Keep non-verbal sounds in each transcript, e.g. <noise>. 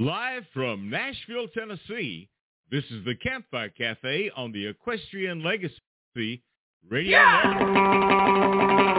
Live from Nashville, Tennessee, this is the Campfire Cafe on the Equestrian Legacy Radio yeah! Network.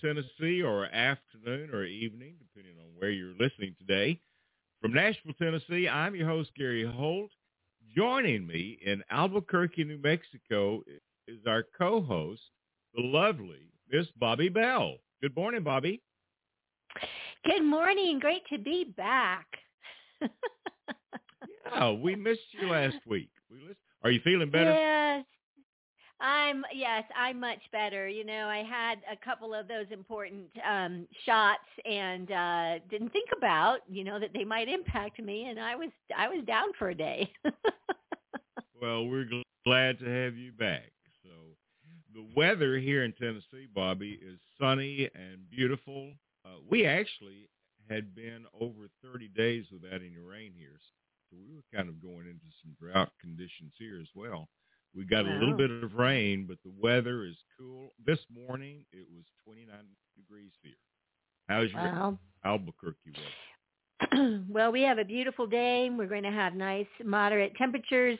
Tennessee, or afternoon or evening, depending on where you're listening today. From Nashville, Tennessee, I'm your host, Gary Holt. Joining me in Albuquerque, New Mexico is our co-host, the lovely Miss Bobbi Bell. Good morning, Bobbi. Good morning. Great to be back. <laughs> yeah, we missed you last week. We Are you feeling better? Yes, I'm yes, I'm much better. You know, I had a couple of those important um shots and uh didn't think about, you know, that they might impact me and I was I was down for a day. <laughs> well, we're glad to have you back. So, the weather here in Tennessee, Bobbi, is sunny and beautiful. Uh, we actually had been over 30 days without any rain here. So we were kind of going into some drought conditions here as well. We got wow. a little bit of rain, but the weather is cool. This morning it was 29 degrees here. How's your wow. Albuquerque weather? <clears throat> well, we have a beautiful day. We're going to have nice, moderate temperatures.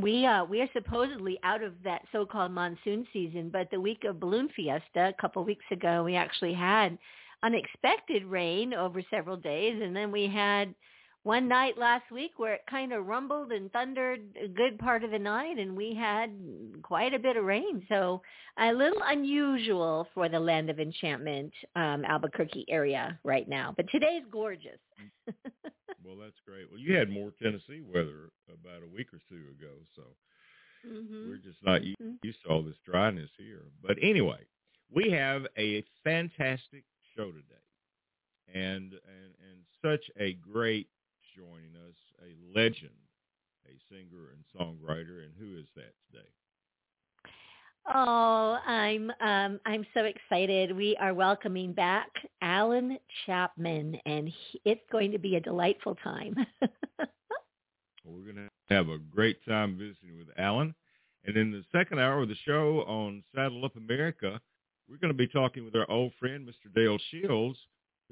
We uh, we are supposedly out of that so-called monsoon season, but the week of Balloon Fiesta a couple of weeks ago, we actually had unexpected rain over several days, and then we had one night last week where it kind of rumbled and thundered a good part of the night and we had quite a bit of rain so a little unusual for the land of enchantment um albuquerque area right now but today's gorgeous <laughs> well that's great well you had more tennessee weather about a week or two ago so mm-hmm. we're just not mm-hmm. used to all this dryness here but anyway we have a fantastic show today and and and such a great joining us, a legend, a singer and songwriter, and who is that today? Oh, I'm um, I'm so excited. We are welcoming back Allan Chapman, and he, it's going to be a delightful time. <laughs> we're going to have a great time visiting with Allan. And in the second hour of the show on Saddle Up America, we're going to be talking with our old friend, Mr. Del Shields,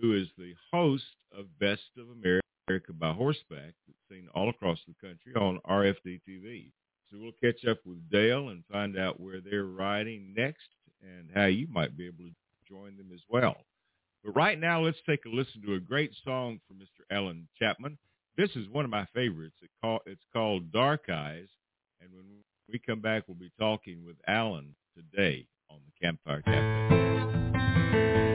who is the host of Best of America America by Horseback that's seen all across the country on RFD TV. so we'll catch up with Del and find out where they're riding next and how you might be able to join them as well. But right now, let's take a listen to a great song from Mr. Allan Chapman. This is one of my favorites. It's called Dark Eyes. And when we come back, we'll be talking with Allan today on the Campfire Cafe.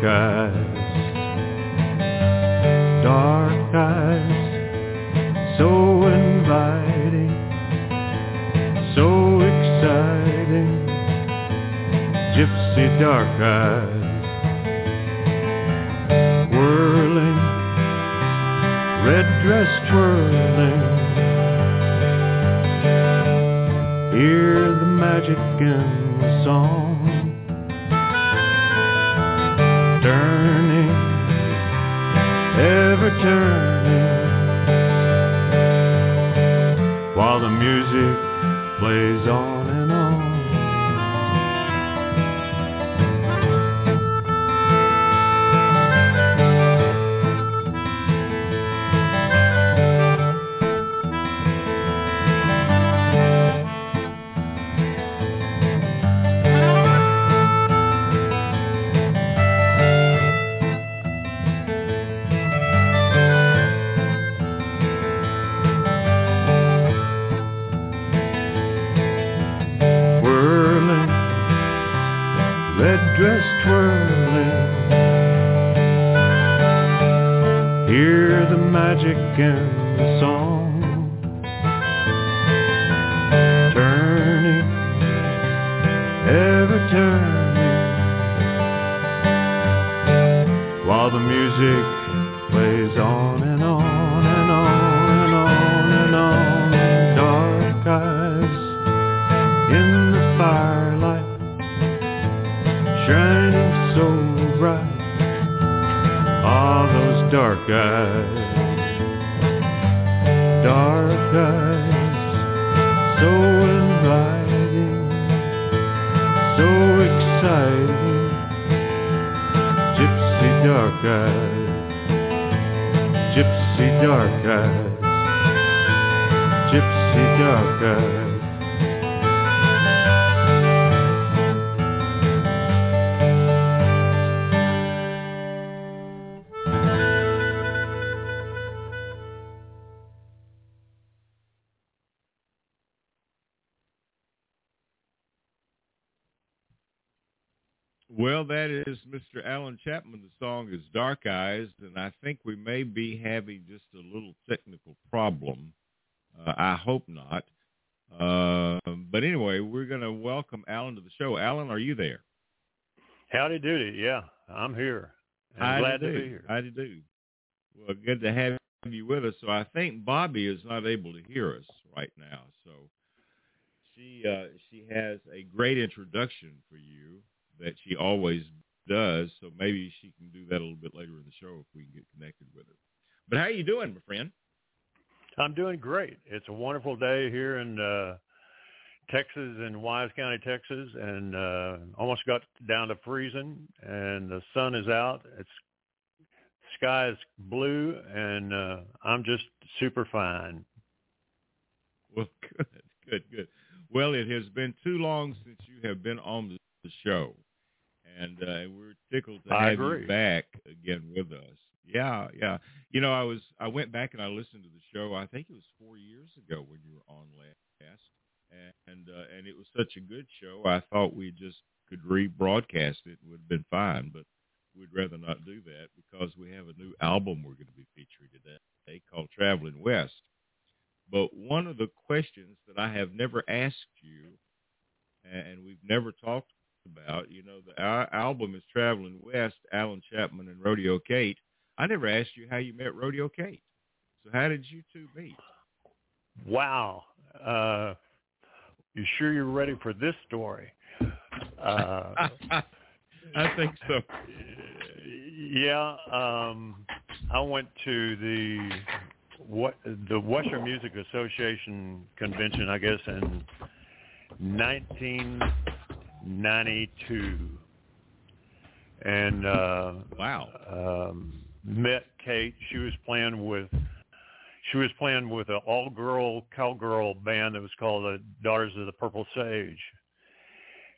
Dark eyes, dark eyes, so inviting, so exciting. Gypsy dark eyes, is Dark Eyes, and I think we may be having just a little technical problem. Uh, I hope not. Uh, but anyway, we're going to welcome Allan to the show. Allan, are you there? Howdy doody, yeah, I'm here. I'm Howdy glad do. to be here. Howdy do. Well, good to have you with us. So I think Bobbi is not able to hear us right now. So she uh, she has a great introduction for you that she always does. So maybe she can do that a little bit later in the show if we can get connected with her. But how are you doing, my friend? I'm doing great. It's a wonderful day here in uh, Texas, in Wise County, Texas, and uh, almost got down to freezing. And the sun is out. It's sky is blue, and uh, I'm just super fine. Well, <laughs> good, good, good. Well, it has been too long since you have been on the show, and uh, we're tickled to have you back again with us. Yeah, yeah. You know, I was I went back and I listened to the show. I think it was four years ago when you were on last, and uh, and it was such a good show. I thought we just could rebroadcast it. It would have been fine, but we'd rather not do that because we have a new album we're going to be featuring today called Traveling West. But one of the questions that I have never asked you, and we've never talked about, you know, the our album is Traveling West, Allan Chapman and Rodeo Kate. I never asked you how you met Rodeo Kate. So how did you two meet? Wow. Uh, you sure you're ready for this story? Uh, <laughs> I think so. Yeah, um, I went to the what the Western Music Association convention, I guess, in 1992, and uh, wow, um, met Kate. She was playing with she was playing with an all-girl cowgirl band that was called the Daughters of the Purple Sage,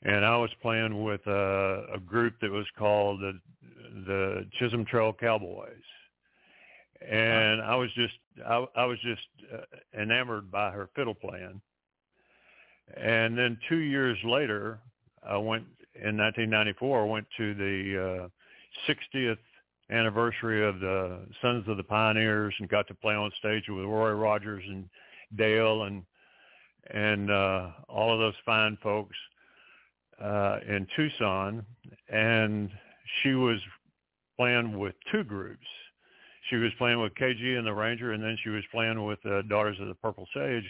and I was playing with a, a group that was called the, the Chisholm Trail Cowboys, and I was just I, I was just uh, enamored by her fiddle playing. And then two years later, I went in 1994. I went to the uh, 60th anniversary of the Sons of the Pioneers and got to play on stage with Roy Rogers and Dale and and uh, all of those fine folks uh, in Tucson. And she was playing with two groups. She was playing with KG and the Ranger, and then she was playing with the Daughters of the Purple Sage.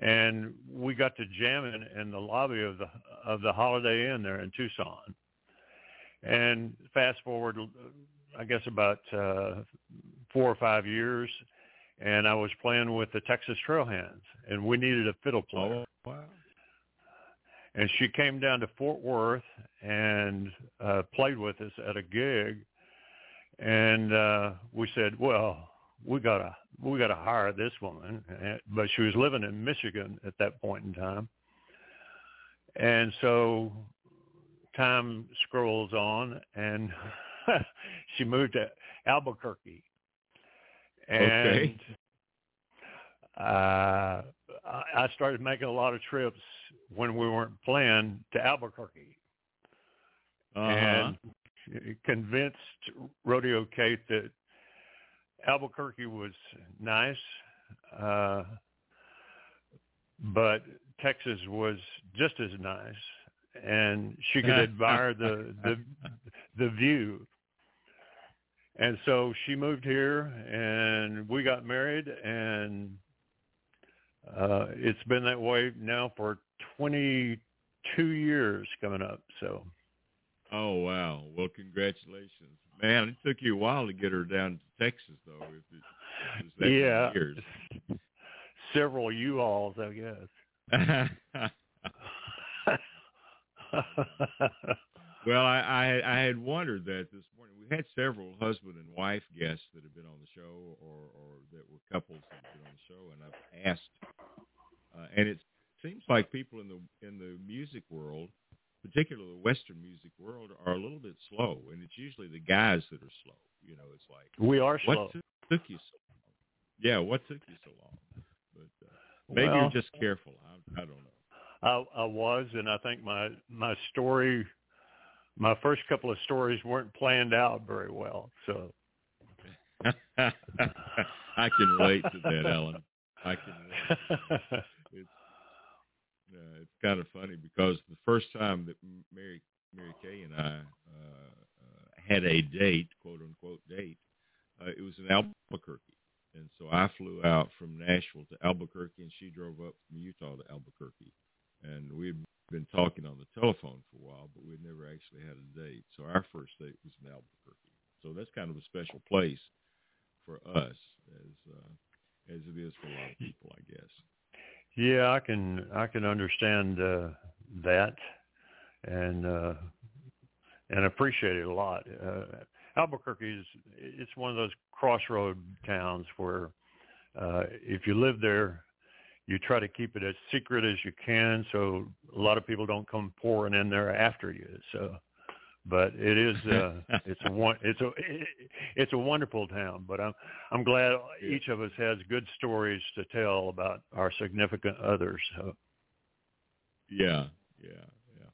And we got to jamming in the lobby of the of the Holiday Inn there in Tucson. And fast forward I guess about uh, four or five years, and I was playing with the Texas Trailhands, and we needed a fiddle player. Oh, wow. And she came down to Fort Worth and uh, played with us at a gig, and uh, we said, "Well, we gotta we gotta hire this woman," but she was living in Michigan at that point in time, and so time scrolls on, and <laughs> she moved to Albuquerque. And okay. uh, I started making a lot of trips when we weren't playing to Albuquerque. Uh-huh. And convinced Rodeo Kate that Albuquerque was nice, uh, but Texas was just as nice, and she could <laughs> admire the the the view. And so she moved here and we got married and uh it's been that way now for 22 years coming up so. Oh wow. Well congratulations man it took you a while to get her down to texas though if it, it was that yeah. years. <laughs> several u-alls i guess. <laughs> Well I, I i had wondered that this morning. We had several husband and wife guests that have been on the show or, or that were couples that have been on the show, and I've asked, uh, and it seems like people in the in the music world, particularly the Western music world, are a little bit slow, and it's usually the guys that are slow. You know, it's like we are what slow. Took, took you so long? Yeah, what took you so long? But uh, maybe well, you're just careful. I, I don't know. I, I was, and I think my my story my first couple of stories weren't planned out very well. So <laughs> I can relate to that, Allan. I can. <laughs> Uh, it's kind of funny because the first time that Mary Mary Kay and I uh, uh, had a date, quote unquote date, uh, it was in Albuquerque, and so I flew out from Nashville to Albuquerque, and she drove up from Utah to Albuquerque, and we had been talking on the telephone for a while, but we'd never actually had a date. So our first date was in Albuquerque. So that's kind of a special place for us as uh, as it is for a lot of people, I guess. Yeah, I can I can understand uh, that and uh, and appreciate it a lot. Uh, Albuquerque is it's one of those crossroad towns where uh, if you live there you try to keep it as secret as you can so a lot of people don't come pouring in there after you so but it is <laughs> uh it's a one it's a it's a wonderful town but i'm i'm glad each of us has good stories to tell about our significant others so. Yeah yeah yeah.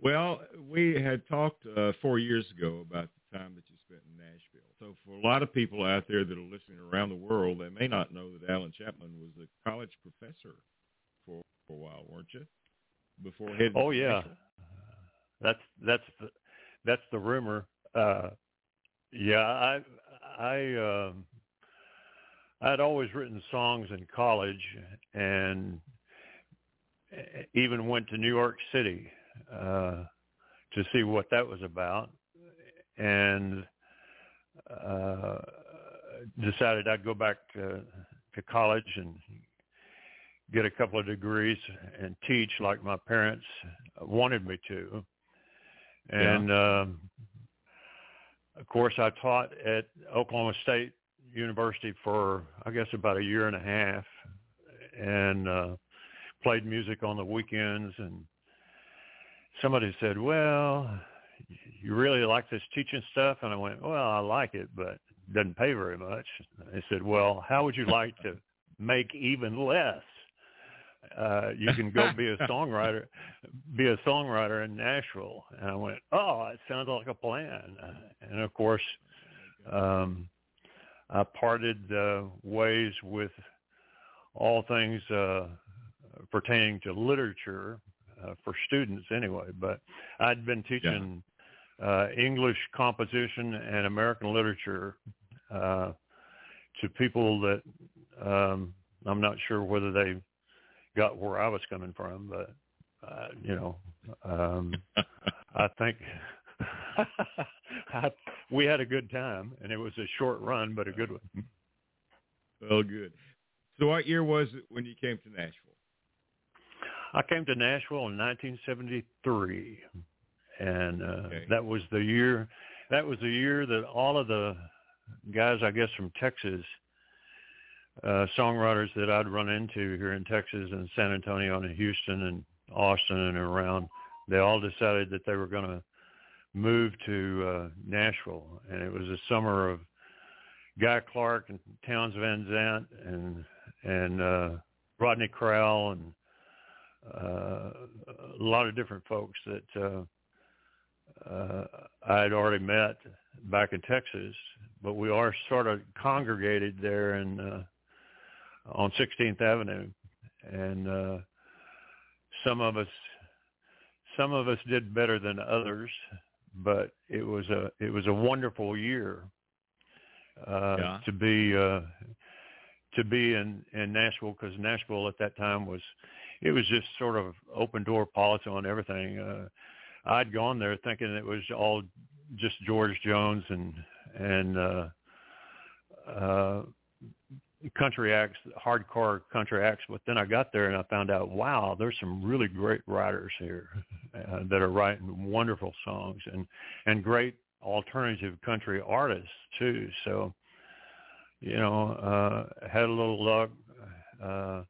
Well we had talked uh 4 years ago about the time that you spent in Nashville. So for a lot of people out there that are listening around the world, they may not know that Allan Chapman was a college professor for, for a while, weren't you? Before heading. Oh yeah, that's that's the, that's the rumor. Uh, yeah, I I uh, I'd always written songs in college, and even went to New York City uh, to see what that was about, and uh, decided I'd go back to, to college and get a couple of degrees and teach like my parents wanted me to. And yeah. um, of course, I taught at Oklahoma State University for I guess about a year and a half, and uh, played music on the weekends. And somebody said, "Well, you really like this teaching stuff?" And I went, "Well, I like it, but it doesn't pay very much." They said, "Well, how would you like to make even less?" Uh, you can go be a songwriter, be a songwriter in Nashville. And I went, oh, it sounds like a plan. And of course, um, I parted uh, ways with all things uh, pertaining to literature uh, for students anyway. But I'd been teaching yeah. uh, English composition and American literature uh, to people that um, I'm not sure whether they got where I was coming from, but uh, you know, um, I think <laughs> I, we had a good time, and it was a short run, but a good one. Well, good. So, what year was it when you came to Nashville? I came to Nashville in 1973, and uh, okay. that was the year. That was the year that all of the guys, I guess, from Texas uh, songwriters that I'd run into here in Texas and San Antonio and Houston and Austin and around, they all decided that they were going to move to uh, Nashville. And it was a summer of Guy Clark and Townes Van Zandt and and uh, Rodney Crowell and uh, a lot of different folks that uh, uh, I had already met back in Texas, but we are sort of congregated there in on 16th Avenue, and uh, some of us some of us did better than others, but it was a it was a wonderful year uh, yeah. to be uh, to be in in Nashville because Nashville at that time was it was just sort of open door policy on everything. Uh, I'd gone there thinking it was all just George Jones and and uh, uh, country acts, hardcore country acts. But then I got there and I found out, wow, there's some really great writers here uh, that are writing wonderful songs and and great alternative country artists too. So, you know, uh, had a little luck. Uh,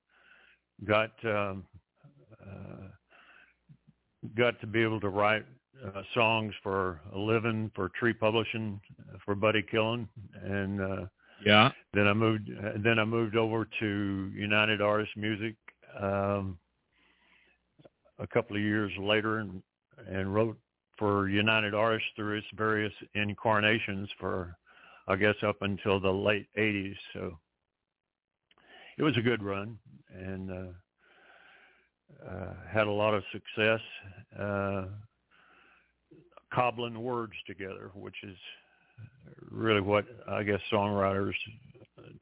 got um, uh, got to be able to write uh, songs for a living for Tree Publishing for Buddy Killen and uh, yeah. Then I moved. Then I moved over to United Artists Music um, a couple of years later, and and wrote for United Artists through its various incarnations for, I guess, up until the late '80s. So it was a good run, and uh, uh, had a lot of success uh, cobbling words together, which is really what I guess songwriters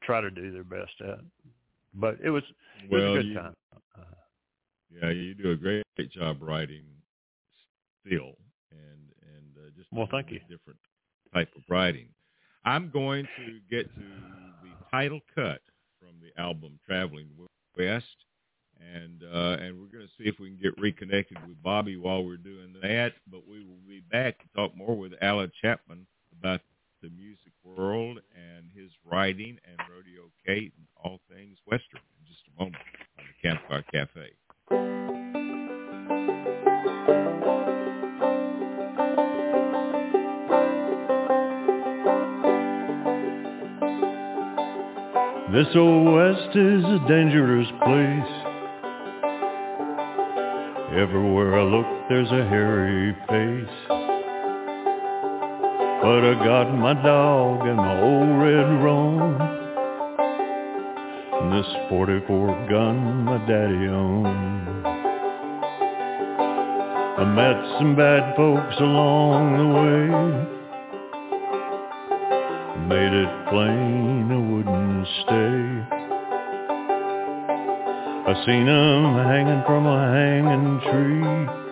try to do their best at. But it was, it well, was a good you, time. yeah, you do a great, great job writing still, and and uh, just well, thank you. Different type of writing. I'm going to get to the title cut from the album "Traveling West." and uh, and we're going to see if we can get reconnected with Bobbi while we're doing that. But we will be back to talk more with Allan Chapman about the music world and his writing and Rodeo Kate and all things Western in just a moment on the Campfire Cafe. This old West is a dangerous place. Everywhere I look, there's a hairy face. But I got my dog and my old red roan. And this 44 gun my daddy owned. I met some bad folks along the way. made it plain I wouldn't stay. I seen 'em hanging from a hanging tree.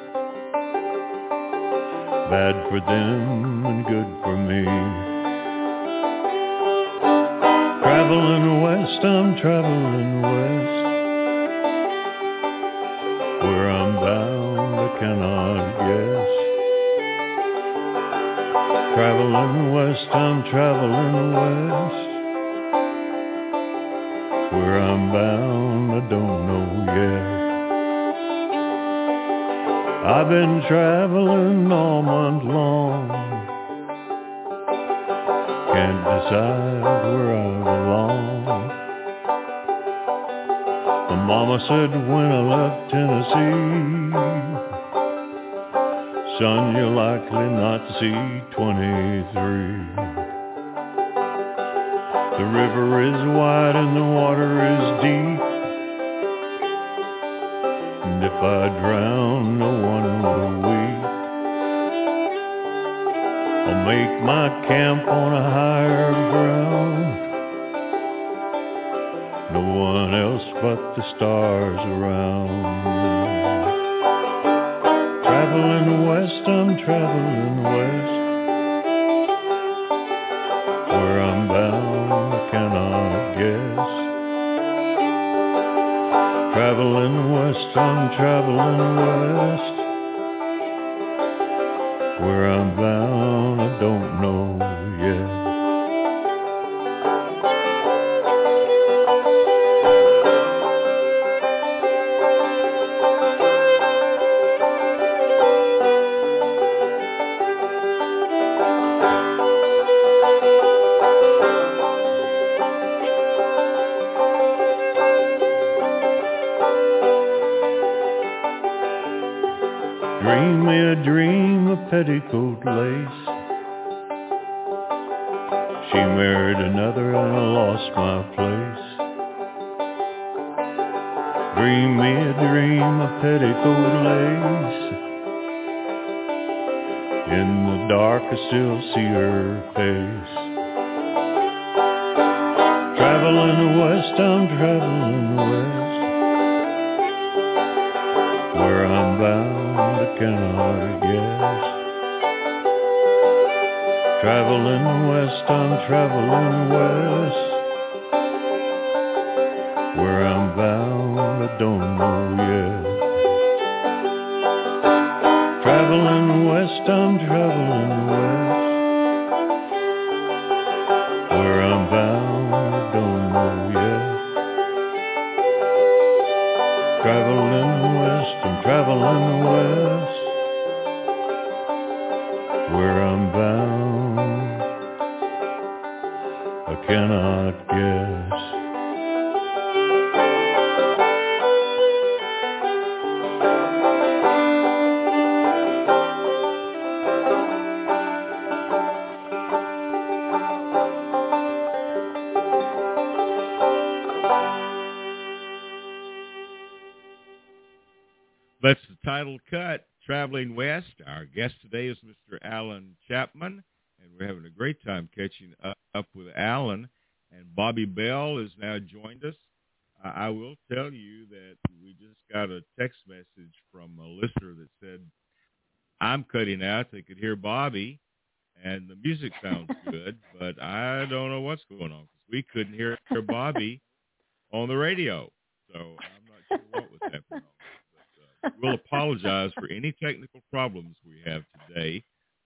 Bad for them and good for me. Traveling west, I'm traveling west. Where I'm bound, I cannot guess. Traveling west, I'm traveling west. Where I'm bound, I don't know yet. I've been traveling all month long. Can't decide where I belong. My mama said when I left Tennessee, son, you're likely not see 23. The river is wide and the water is deep. If I drown, no one will weep. I'll make my camp on a higher ground. No one else but the stars around. Traveling west, I'm traveling west. I'm traveling west. Where I'm bound, Bobbi on the radio. So I'm not sure what was happening. But, uh, we'll apologize for any technical problems we have today,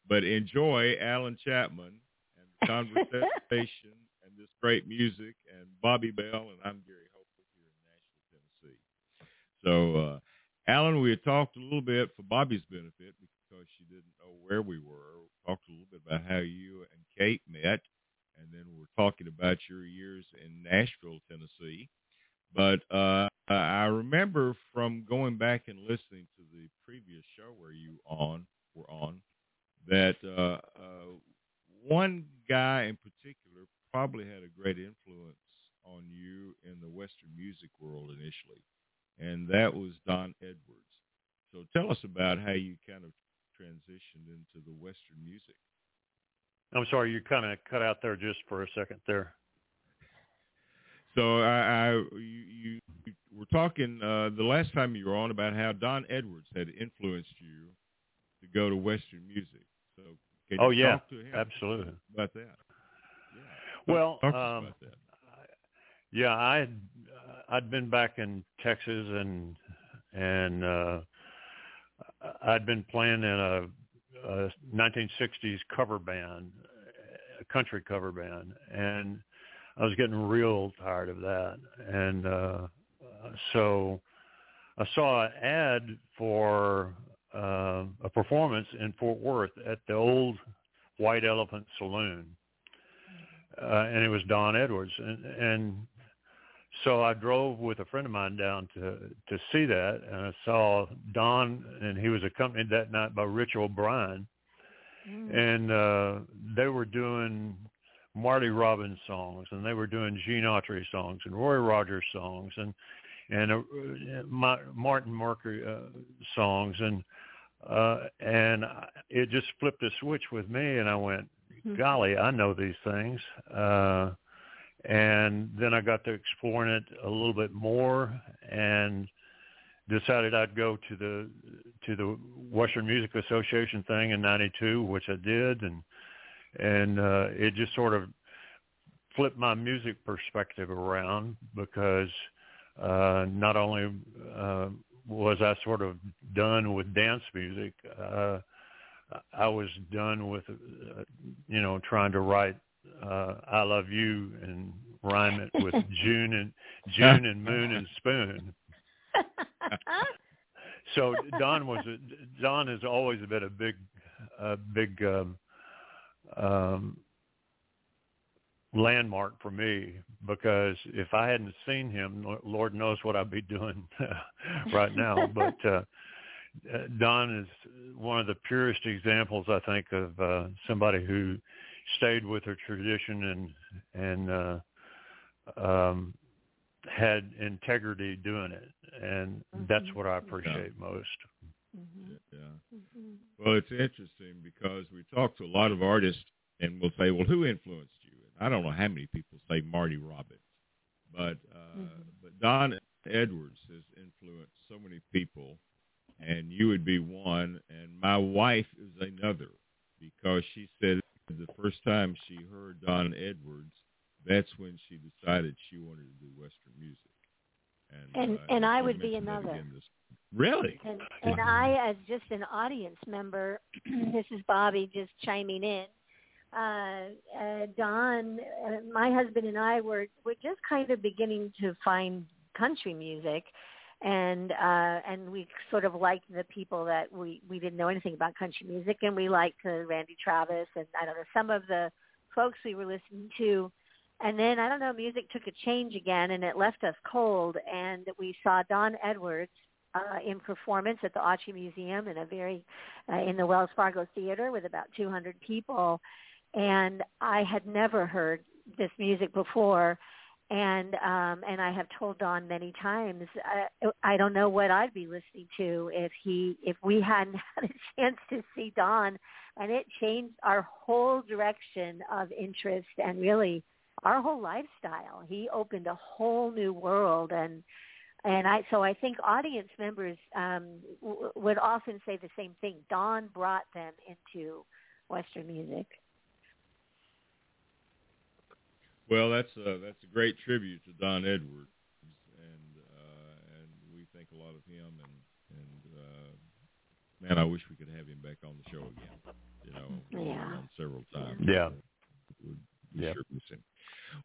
but enjoy Allan Chapman and the conversation <laughs> and this great music and Bobbi Bell and I'm Gary Holt here in Nashville, Tennessee. So, uh, Allan, we had talked a little bit for Bobbi's benefit because she didn't know where we were. We talked a little bit about how you and Kate met, and then we're talking about your years in Nashville, Tennessee. But uh, I remember from going back and listening to the previous show where you on were on that uh, uh, one guy in particular probably had a great influence on you in the Western music world initially, and that was Don Edwards. So tell us about how you kind of transitioned into the Western music. I'm sorry, you kind of cut out there just for a second there. So I, I you, you were talking uh, the last time you were on about how Don Edwards had influenced you to go to Western music. So can you oh yeah, talk to him absolutely about that? Yeah. Well, um, about that. yeah, I had uh, I'd been back in Texas and and uh, I'd been playing in a, a 1960s cover band, a country cover band, and I was getting real tired of that, and uh, so I saw an ad for uh, a performance in Fort Worth at the old White Elephant Saloon, uh, and it was Don Edwards, and, and so I drove with a friend of mine down to to see that, and I saw Don, and he was accompanied that night by Rich O'Brien, mm. and uh, they were doing Marty Robbins songs, and they were doing Gene Autry songs and Roy Rogers songs, and and uh, Martin Murphey uh, songs, and uh, and it just flipped a switch with me, and I went, mm-hmm. golly, I know these things. Uh, and then I got to exploring it a little bit more, and decided I'd go to the to the Western Music Association thing in '92, which I did, and and uh, it just sort of flipped my music perspective around because uh, not only uh, was I sort of done with dance music, uh, I was done with uh, you know trying to write uh, "I Love You" and rhyme it with <laughs> June and June and Moon and Spoon. <laughs> so Don was a, Don has always been a big, a big um, um, landmark for me because if I hadn't seen him, Lord knows what I'd be doing <laughs> right now. But uh, Don is one of the purest examples, I think, of uh, somebody who stayed with her tradition and and uh, um, had integrity doing it, and mm-hmm. that's what I appreciate yeah. most. Mm-hmm. Yeah. Mm-hmm. Well, it's interesting because we talk to a lot of artists, and we'll say, "Well, who influenced you?" And I don't know how many people say Marty Robbins, but uh, mm-hmm. but Don Edwards has influenced so many people, and you would be one, and my wife is another because she said the first time she heard Don Edwards that's when she decided she wanted to do Western music. And and, uh, and I would be another. Really? And, and I, as just an audience member, <clears throat> this is Bobbi just chiming in. Uh, uh, Don, uh, my husband and I were were just kind of beginning to find country music, and uh, and we sort of liked the people that we we didn't know anything about country music, and we liked uh, Randy Travis and I don't know some of the folks we were listening to and then I don't know, music took a change again, and it left us cold. And we saw Don Edwards uh, in performance at the Autry Museum in a very uh, in the Wells Fargo Theater with about 200 people, and I had never heard this music before. And um, and I have told Don many times uh, I don't know what I'd be listening to if he if we hadn't <laughs> had a chance to see Don, and it changed our whole direction of interest and really our whole lifestyle. He opened a whole new world and and I so I think audience members um w- would often say the same thing. Don brought them into western music. Well, that's a, that's a great tribute to Don Edwards, and uh, and we think a lot of him. And and uh, man, I wish we could have him back on the show again. You know, yeah. on several times. Yeah, we yeah. sure miss him.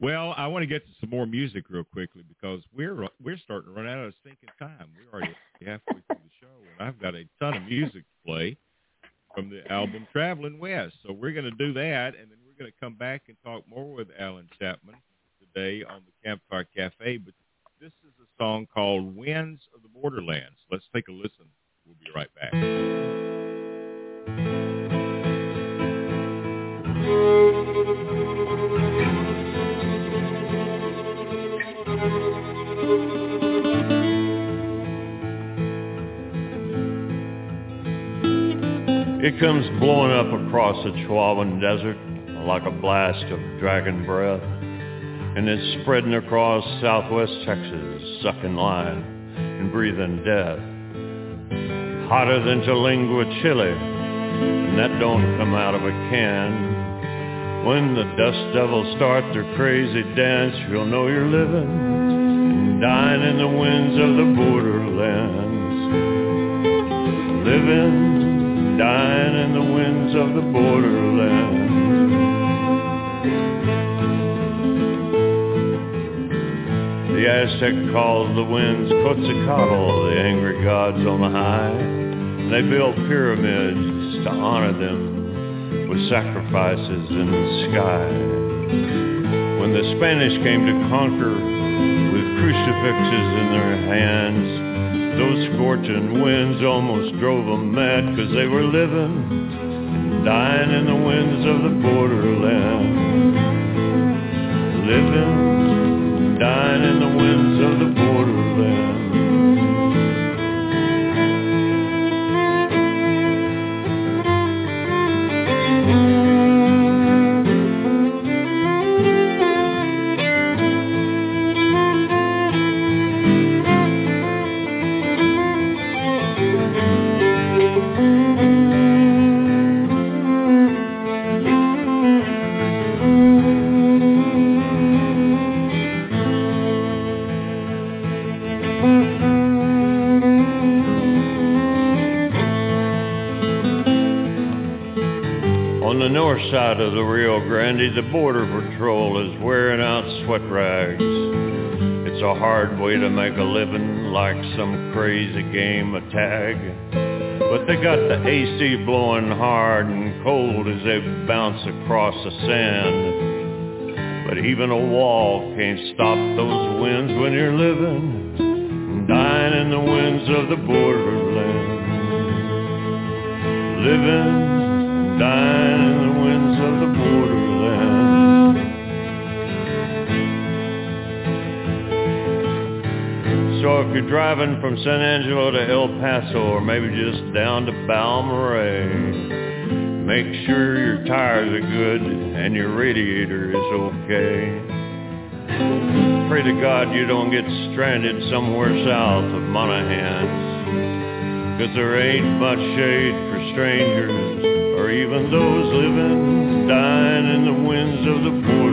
Well, I want to get to some more music real quickly because we're we're starting to run out of thinking time. We're already halfway through the show, and I've got a ton of music to play from the album Traveling West. So we're going to do that, and then we're going to come back and talk more with Allan Chapman today on the Campfire Cafe. But this is a song called Winds of the Borderlands. Let's take a listen. We'll be right back. It comes blowing up across the Chihuahuan Desert like a blast of dragon breath. And it's spreading across southwest Texas, sucking life and breathing death. Hotter than Terlingua chili, and that don't come out of a can. When the dust devils start their crazy dance, you'll know you're living and dying in the winds of the borderlands. Living, dying in the winds of the borderlands. The Aztec called the winds Quetzalcoatl, the angry gods on the high. They built pyramids to honor them with sacrifices in the sky. When the Spanish came to conquer with crucifixes in their hands, those scorching winds almost drove them mad because they were living and dying in the winds of the borderland. Living, dying in the winds of the borderland. The Border Patrol is wearing out sweat rags. It's a hard way to make a living like some crazy game of tag. But they got the AC blowing hard and cold as they bounce across the sand. But even a wall can't stop those winds when you're living, dying in the winds of the borderland. Living, you're driving from San Angelo to El Paso or maybe just down to Balmorhea, make sure your tires are good and your radiator is okay. Pray to God you don't get stranded somewhere south of Monahans. Cause there ain't much shade for strangers or even those living, dying in the winds of the borderland.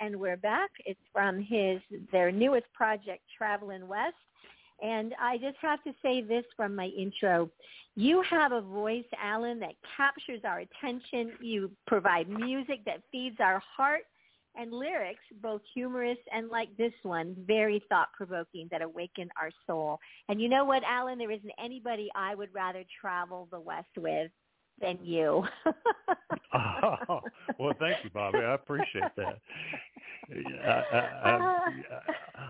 And we're back. It's from his their newest project, Traveling West. And I just have to say this from my intro. You have a voice, Allan, that captures our attention. You provide music that feeds our heart and lyrics, both humorous and like this one, very thought-provoking that awaken our soul. And you know what, Allan? There isn't anybody I would rather travel the West with than you. <laughs> oh, well, thank you, Bobbi. I appreciate that. I, I,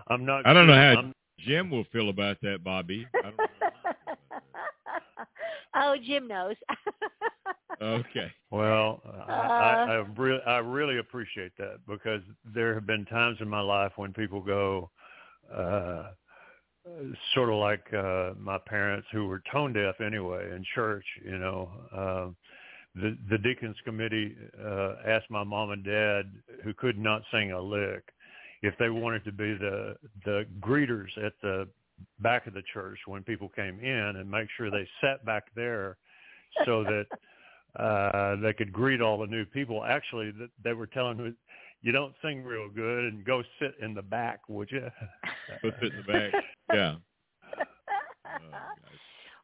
I, am not. I don't know how I'm, Jim will feel about that, Bobbi. <laughs> oh, Jim knows. <laughs> okay. Well, uh, I, I, really, I really appreciate that because there have been times in my life when people go. Uh, sort of like uh my parents who were tone deaf anyway in church you know uh, the the deacons committee uh asked my mom and dad who could not sing a lick if they wanted to be the the greeters at the back of the church when people came in and make sure they sat back there so that <laughs> uh they could greet all the new people. Actually they were telling you don't sing real good and go sit in the back would you <laughs> go sit in the back yeah. Oh,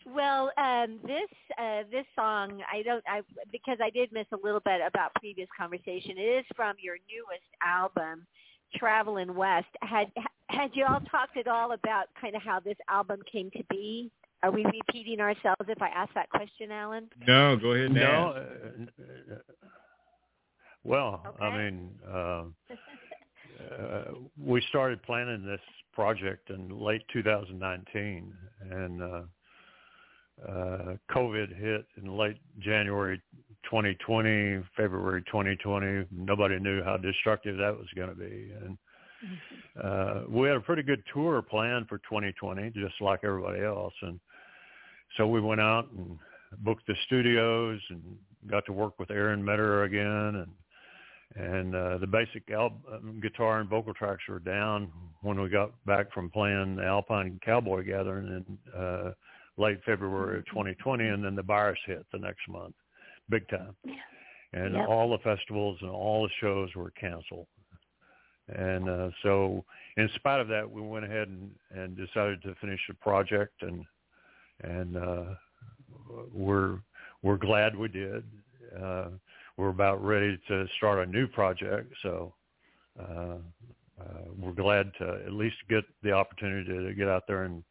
<laughs> well, um, this uh, this song I don't I because I did miss a little bit about previous conversation. It is from your newest album, Traveling West. Had had you all talked at all about kind of how this album came to be? are we repeating ourselves if I ask that question, Allan? No, go ahead. No. Uh, well, okay. I mean, uh, <laughs> uh, we started planning this project in late 2019, and uh, uh, COVID hit in late January 2020, February 2020. Nobody knew how destructive that was going to be, and uh, we had a pretty good tour planned for 2020, just like everybody else, and so we went out and booked the studios and got to work with Aaron Metter again, and and uh, the basic al- um, guitar and vocal tracks were down when we got back from playing the Alpine Cowboy Gathering in uh, late February of 2020, and then the virus hit the next month, big time, and Yep. all the festivals and all the shows were canceled. And uh, so, in spite of that, we went ahead and, and decided to finish the project, and and uh, we're we're glad we did. Uh, we're about ready to start a new project, so uh, uh, we're glad to at least get the opportunity to get out there and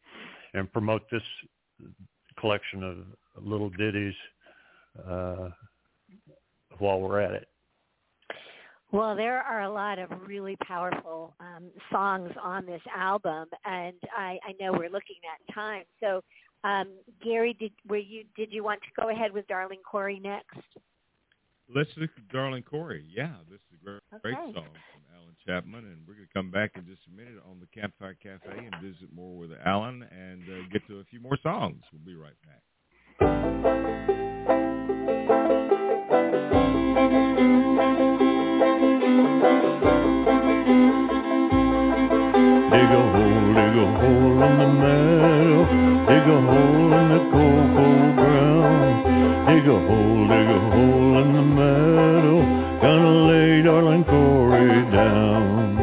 and promote this collection of little ditties uh, while we're at it. Well, there are a lot of really powerful um, songs on this album, and I, I know we're looking at time. So, um, Gary, did were you did you want to go ahead with Darling Corey next? Let's look at Darling Corey. Yeah, this is a great, great Okay. song from Allan Chapman, and we're going to come back in just a minute on the Campfire Cafe and visit more with Allan and uh, get to a few more songs. We'll be right back. Dig a hole, dig a hole in the meadow. Dig a hole in the cocoa ground. Dig a hole, dig a hole in the meadow. Gonna lay darling Corey down.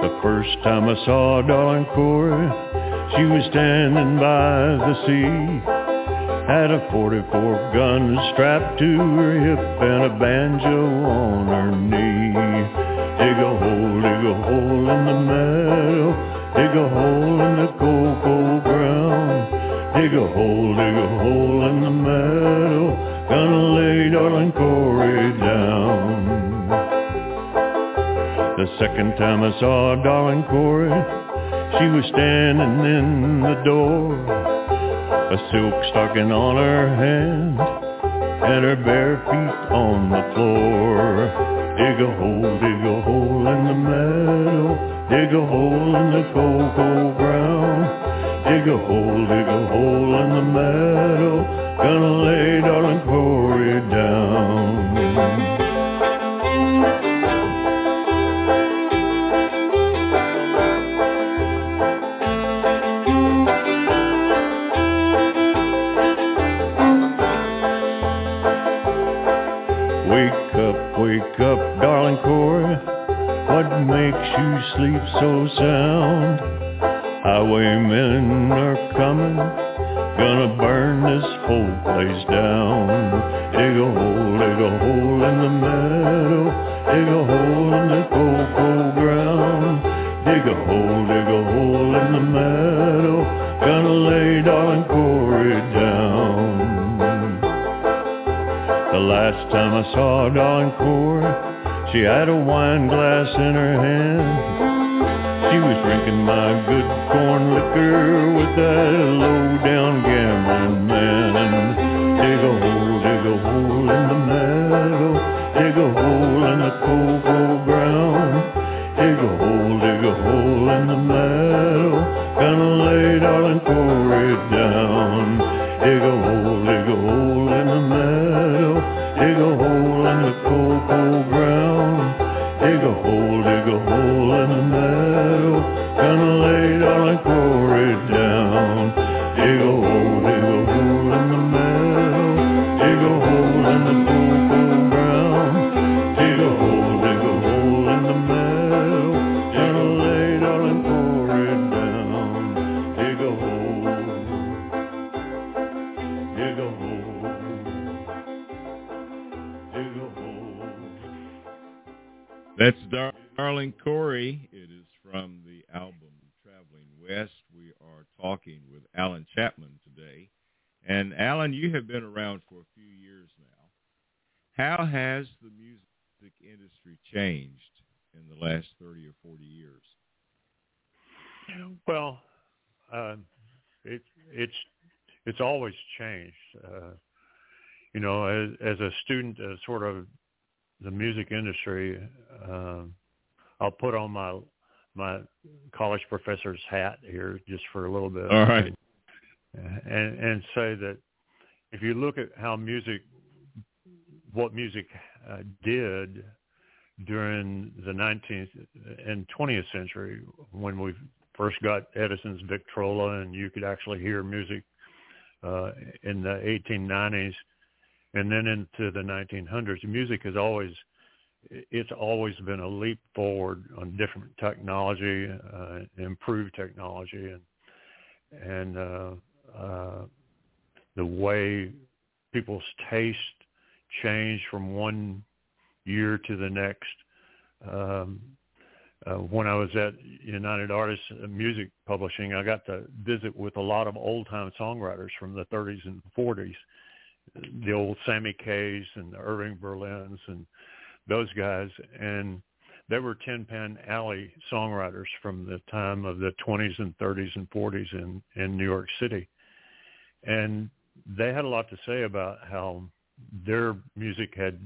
The first time I saw darling Corey, she was standing by the sea. Had a 44 gun strapped to her hip and a banjo on her knee. Dig a hole, dig a hole in the meadow. Dig a hole in the cocoa ground. Dig a hole, dig a hole in the meadow. Gonna lay darling Corey down. The second time I saw darling Corey, she was standing in the door. A silk stocking on her hand and her bare feet on the floor. Dig a hole, dig a hole in the meadow. Dig a hole in the cocoa. Dig a hole, dig a hole in the meadow. Gonna lay darling Corey down. Wake up, wake up, darling Corey. What makes you sleep so sound? In her hand. She was drinking my good a sort of the music industry, um, I'll put on my my college professor's hat here just for a little bit. All right. And and say that if you look at how music, what music uh, did during the 19th and 20th century, when we first got Edison's Victrola, and you could actually hear music uh, in the 1890s, and then into the 1900s, music has always it's always been a leap forward on different technology, uh, improved technology, and and uh, uh, the way people's taste change from one year to the next. Um, uh, when I was at United Artists Music Publishing, I got to visit with a lot of old time songwriters from the 30s and 40s, the old Sammy Kaye's and the Irving Berlins and those guys, and they were Tin Pan Alley songwriters from the time of the 20s and 30s and 40s in in New York City, and they had a lot to say about how their music had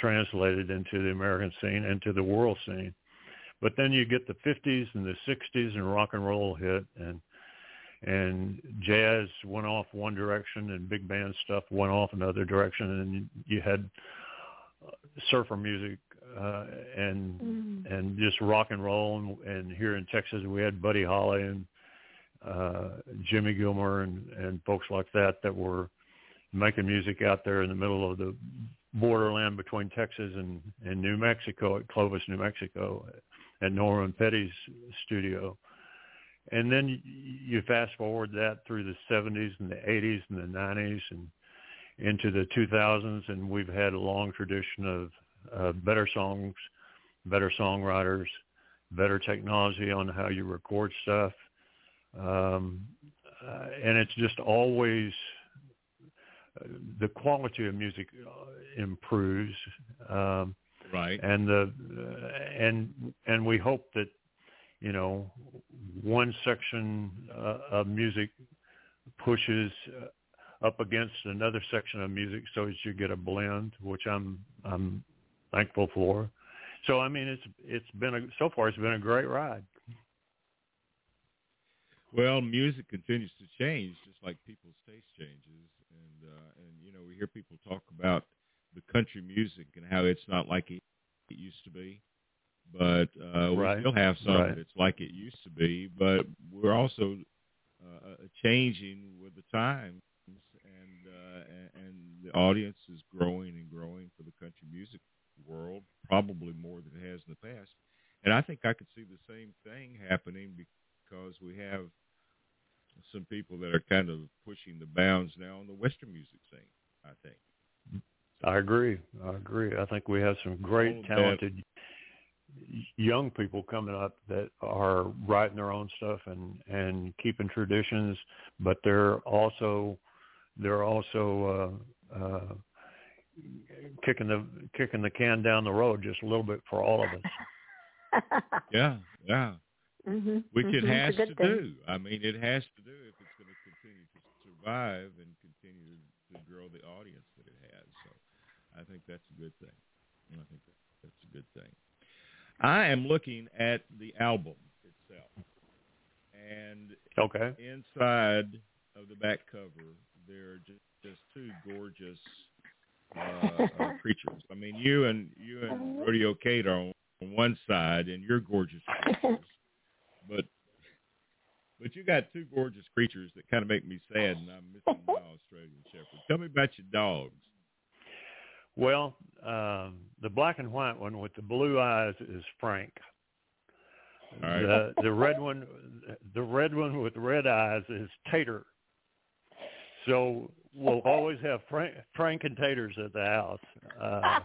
translated into the American scene and to the world scene. But then you get the 50s and the 60s and rock and roll hit and and jazz went off one direction and big band stuff went off another direction and you had surfer music uh, and mm. and just rock and roll and, and here in Texas we had Buddy Holly and uh, Jimmy Gilmer and and folks like that that were making music out there in the middle of the borderland between Texas and and New Mexico at Clovis, New Mexico, at Norman Petty's studio. And then you fast forward that through the 70s and the 80s and the 90s and into the 2000s, and we've had a long tradition of uh, better songs, better songwriters, better technology on how you record stuff, um, uh, and it's just always uh, the quality of music uh, improves. Um, right. And the uh, and and we hope that you know one section uh, of music pushes up against another section of music so as you get a blend, which I'm I'm thankful for. So I mean, it's it's been a so far it's been a great ride. Well, music continues to change, just like people's taste changes, and uh, and you know we hear people talk about the country music and how it's not like it used to be, but uh, right. we still have some right. that's like it used to be, but we're also uh, changing with the times and and the audience is growing and growing for the country music world, probably more than it has in the past. And I think I could see the same thing happening because we have some people that are kind of pushing the bounds now on the Western music scene. I think. I agree. I agree. I think we have some great talented young people coming up that are writing their own stuff and and keeping traditions, but they're also they're also uh, uh, kicking the kicking the can down the road just a little bit for all of us. <laughs> yeah, yeah. Mm-hmm. Which mm-hmm. it has to thing. do. I mean, it has to do if it's going to continue to survive and continue to grow the audience that it has. So, I think that's a good thing. I think that's a good thing. I am looking at the album itself, and okay, inside of the back cover there are just, just two gorgeous uh, uh, <laughs> creatures. I mean, you and you and Rodeo Kate are on, on one side, and you're gorgeous creatures, <laughs> but but you got two gorgeous creatures that kind of make me sad, and I'm missing my <laughs> Australian Shepherd. Tell me about your dogs. Well, um, the black and white one with the blue eyes is Frank. Right. The the red one, the red one with red eyes is Tater. So we'll always have Frank, Frank and taters at the house. Uh,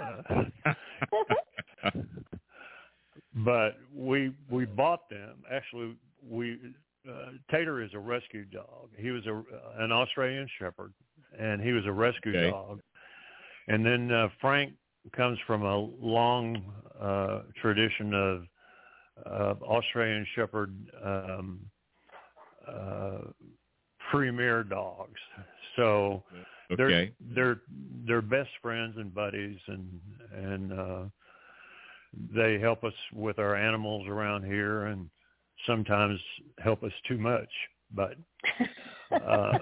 uh, <laughs> but we we bought them. Actually, we uh, Tater is a rescue dog. He was a an Australian Shepherd, and he was a rescue Okay. dog. And then uh, Frank comes from a long uh, tradition of uh, Australian Shepherd um, uh, premier dogs. So they're they're they're best friends and buddies, and and uh, they help us with our animals around here, and sometimes help us too much. But <laughs> uh,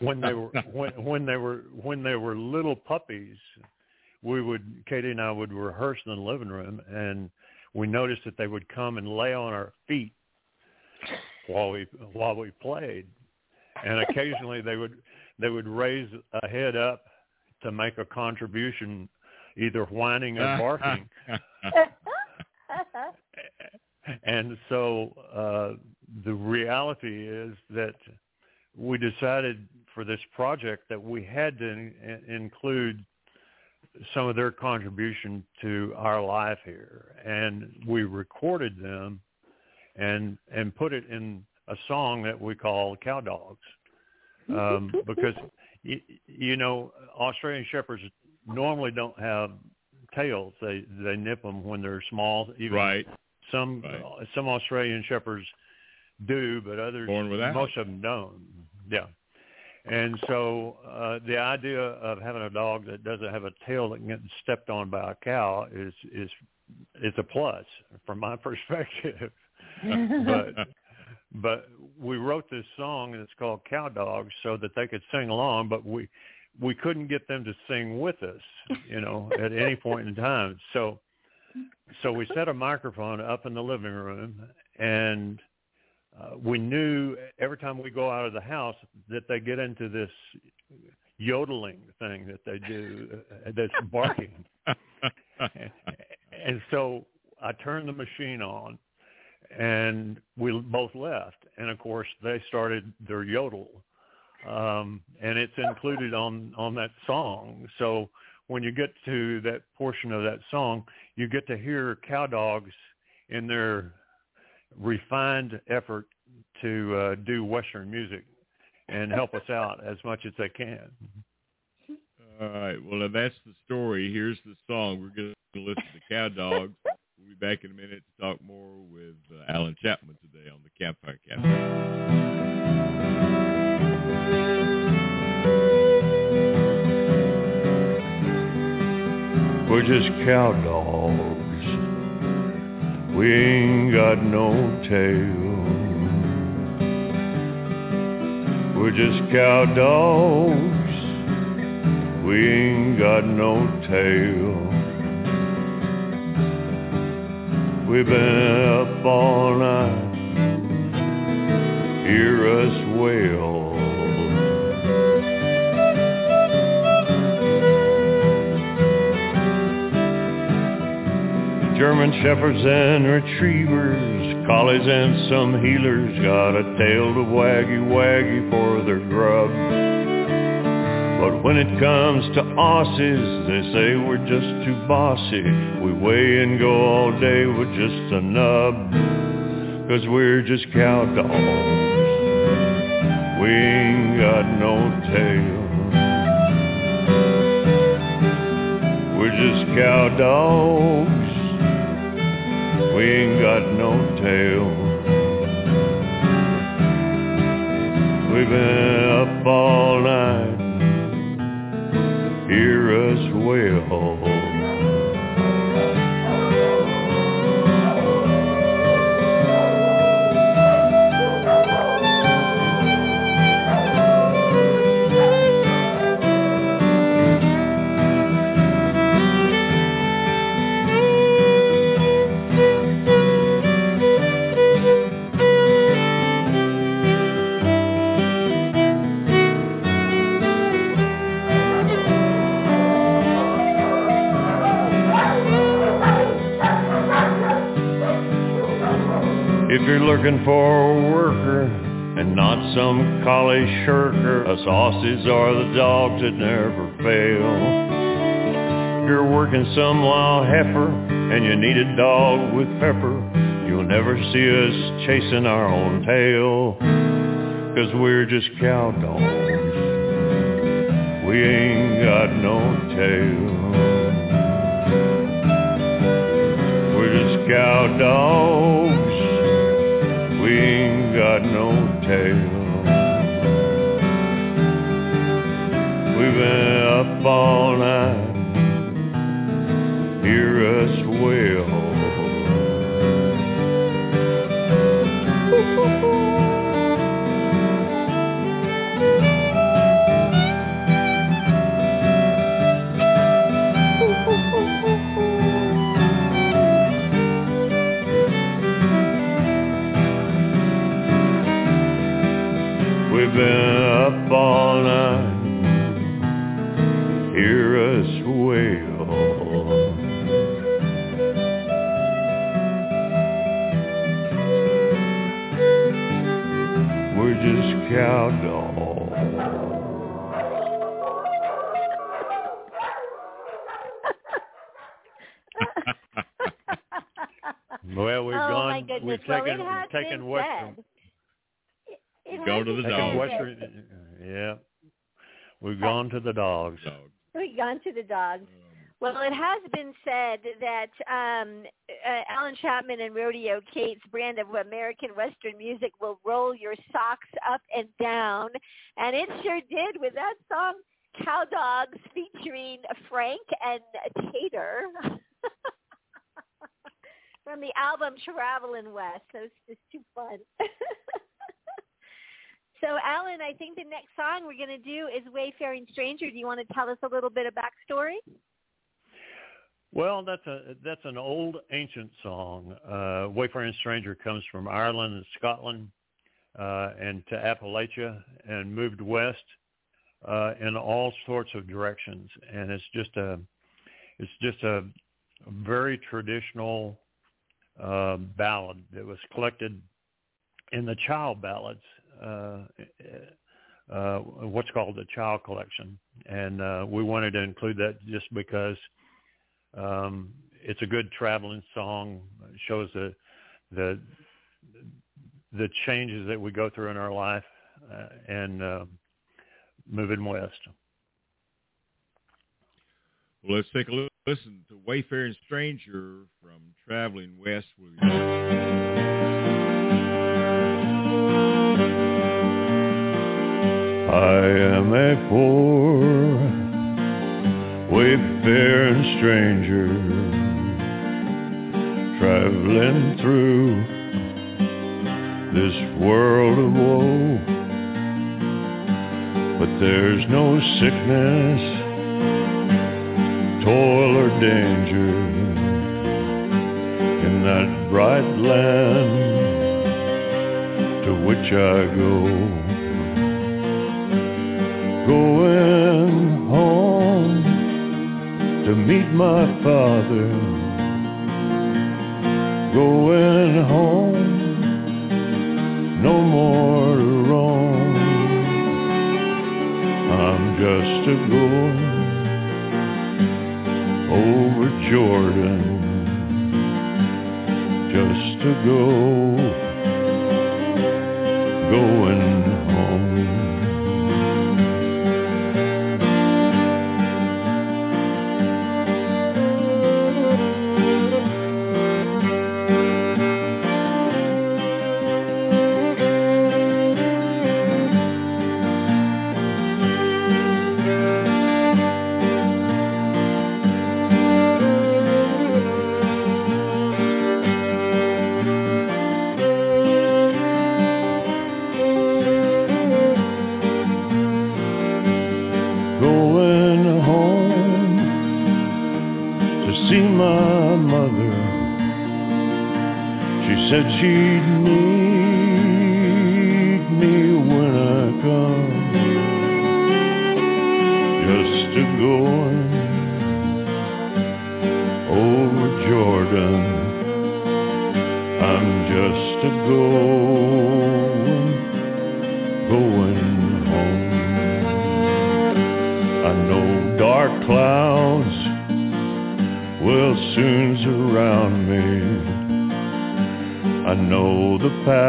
when they were when when they were when they were little puppies, we would Katie and I would rehearse in the living room, and we noticed that they would come and lay on our feet while we while we played, and occasionally they would they would raise a head up to make a contribution, either whining or barking. <laughs> and so uh, the reality is that we decided for this project that we had to in- include some of their contribution to our life here, and we recorded them and and put it in a song that we call Cow Dogs, um, <laughs> because you, you know Australian shepherds normally don't have tails; they they nip them when they're small. Even right. some Right. some Australian shepherds do, but others Born without. most of them don't. Yeah. And so uh, the idea of having a dog that doesn't have a tail that can get stepped on by a cow is is is a plus from my <laughs> perspective. but but we wrote this song and it's called Cow Dogs so that they could sing along, but we we couldn't get them to sing with us, you know, at any point in time. So so we set a microphone up in the living room and uh, we knew every time we go out of the house that they get into this yodeling thing that they do uh, that's barking. <laughs> and so I turned the machine on and we both left. And of course they started their yodel. Um, and it's included on, on that song. So when you get to that portion of that song, you get to hear cow dogs in their refined effort to uh, do Western music and help us out as much as they can. All right. Well, if that's the story, here's the song. We're going to listen to Cow Dogs. We'll be back in a minute to talk more with uh, Allan Chapman today on the Campfire Cafe. We're just cow dogs. We ain't got no tail. We're just cow dogs. We ain't got no tail. We've been up all night. Hear us wail. German shepherds and retrievers, collies and some heelers got a tail to waggy waggy for their grub. But when it comes to Aussies, they say we're just too bossy. We weigh and go all day with just a nub, cause we're just cow dogs. We ain't got no tail. We're just cow dogs. We ain't got no tail. We've been up all night. Hear us wail. You're looking for a worker and not some collie shirker, us Aussies are the dogs that never fail. If you're working some wild heifer and you need a dog with pepper, you'll never see us chasing our own tail. Cause we're just cow dogs. We ain't got no tail. We're just cow dogs. We ain't got no tail. We've been up all night. Hear us gone. my goodness! We've well, taken it has taken been western. said. It- it Go to the dogs. western. Yeah, we've gone to the dogs. We've gone to the dogs. Well, it has been said that um, uh, Allan Chapman and Rodeo Kate's brand of American Western music will roll your socks up and down, and it sure did with that song "Cow Dogs" featuring Frank and Tater <laughs> from the album Traveling West. So it's just too fun. <laughs> So, Allan, I think the next song we're going to do is Wayfaring Stranger. Do you want to tell us a little bit of backstory? Well, that's a that's an old ancient song. Uh, Wayfaring Stranger comes from Ireland and Scotland uh, and to Appalachia and moved west uh, in all sorts of directions. And it's just a it's just a very traditional uh, ballad that was collected in the child ballads. Uh, uh, what's called the child collection, and uh, we wanted to include that just because um, it's a good traveling song. It shows the the the changes that we go through in our life uh, and uh, moving west. Well, let's take a look, listen to Wayfaring Stranger from Traveling West with I am a poor wayfaring stranger traveling through this world of woe. But there's no sickness, toil or danger in that bright land to which I go going home to meet my father. Going home, no more to roam. I'm just a going over Jordan, just to go, going home.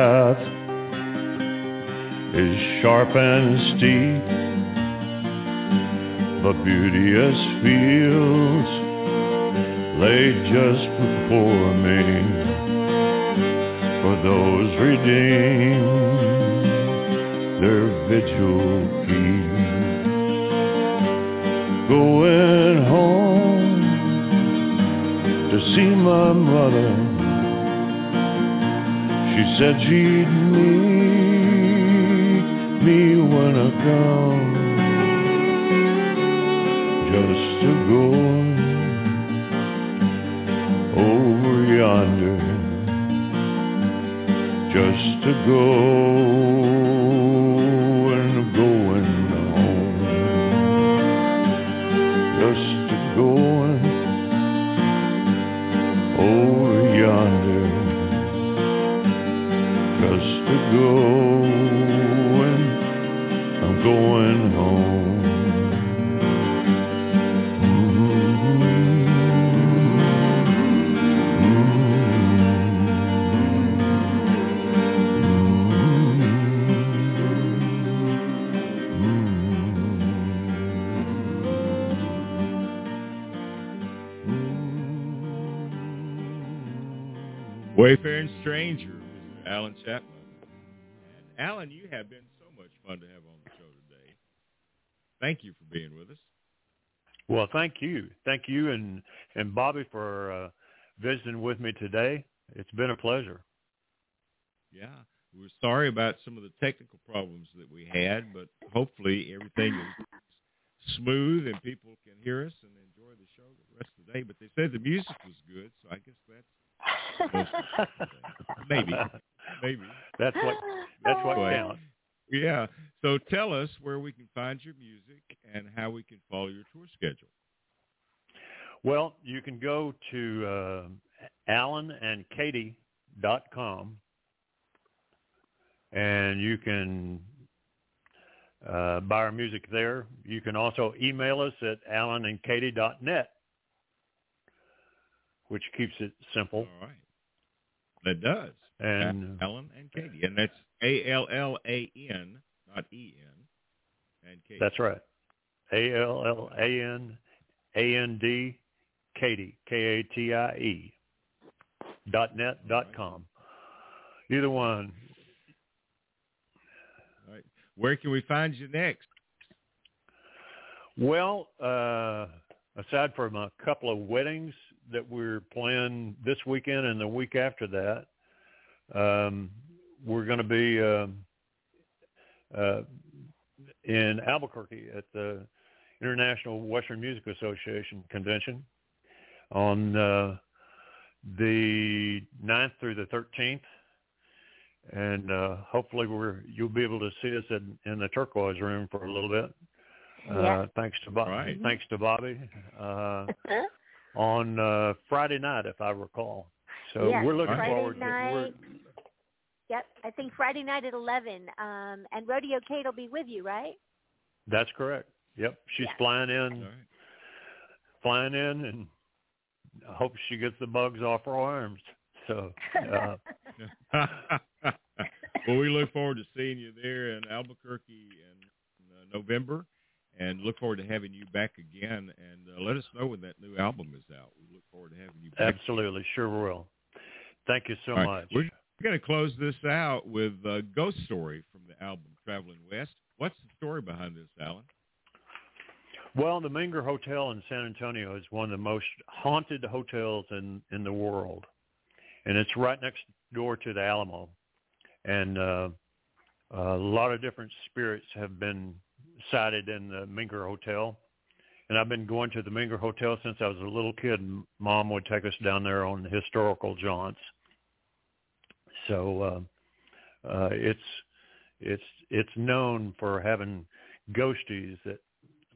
Path is sharp and steep, but beauteous fields lay just before me for those redeemed their vigil keep. Going home to see my mother. She said she'd meet me when I come. Just to go over yonder. Just to go Thank you for being with us. Well, thank you, thank you, and and Bobbi for uh, visiting with me today. It's been a pleasure. Yeah, we're sorry about some of the technical problems that we had, but hopefully everything is smooth and people can hear us and enjoy the show the rest of the day. But they said the music was good, so I guess that's <laughs> maybe, maybe. That's what that's what counts. Yeah. So tell us where we can find your music and how we can follow your tour schedule. Well, you can go to uh, allanandkatie.com and you can uh, buy our music there. You can also email us at allanandkatie.net, which keeps it simple. All right. That does. And Allan and Katie. And that's A L L A N, not E N. And Katie. that's right. A L L A N A N D Katie K A T I E dot net dot com. Either one. All right. Where can we find you next? Well, uh, aside from a couple of weddings that we're planning this weekend and the week after that, um, we're going to be um uh, in Albuquerque at the International Western Music Association convention on uh, the 9th through the 13th. And uh, hopefully we're you'll be able to see us in, in the turquoise room for a little bit. Uh, Yeah. thanks to Bob, Right. thanks to Bobbi uh, on uh, Friday night, if I recall. So Yes, we're looking Friday forward to we're, night. Yep, I think Friday night at eleven. Um, and Rodeo Kate will be with you, right? That's correct. Yep, she's Yeah. flying in, right. flying in, and I hope she gets the bugs off her arms. So uh, <laughs> well, we look forward to seeing you there in Albuquerque in uh, November, and look forward to having you back again. And uh, let us know when that new album is out. We look forward to having you back. absolutely, sure we will. Thank you so All right. much. We're going to close this out with a ghost story from the album Traveling West. What's the story behind this, Allan? Well, the Menger Hotel in San Antonio is one of the most haunted hotels in in the world, and it's right next door to the Alamo, and uh, a lot of different spirits have been sighted in the Menger Hotel. And I've been going to the Menger Hotel since I was a little kid. Mom would take us down there on historical jaunts. So uh, uh, it's it's it's known for having ghosties that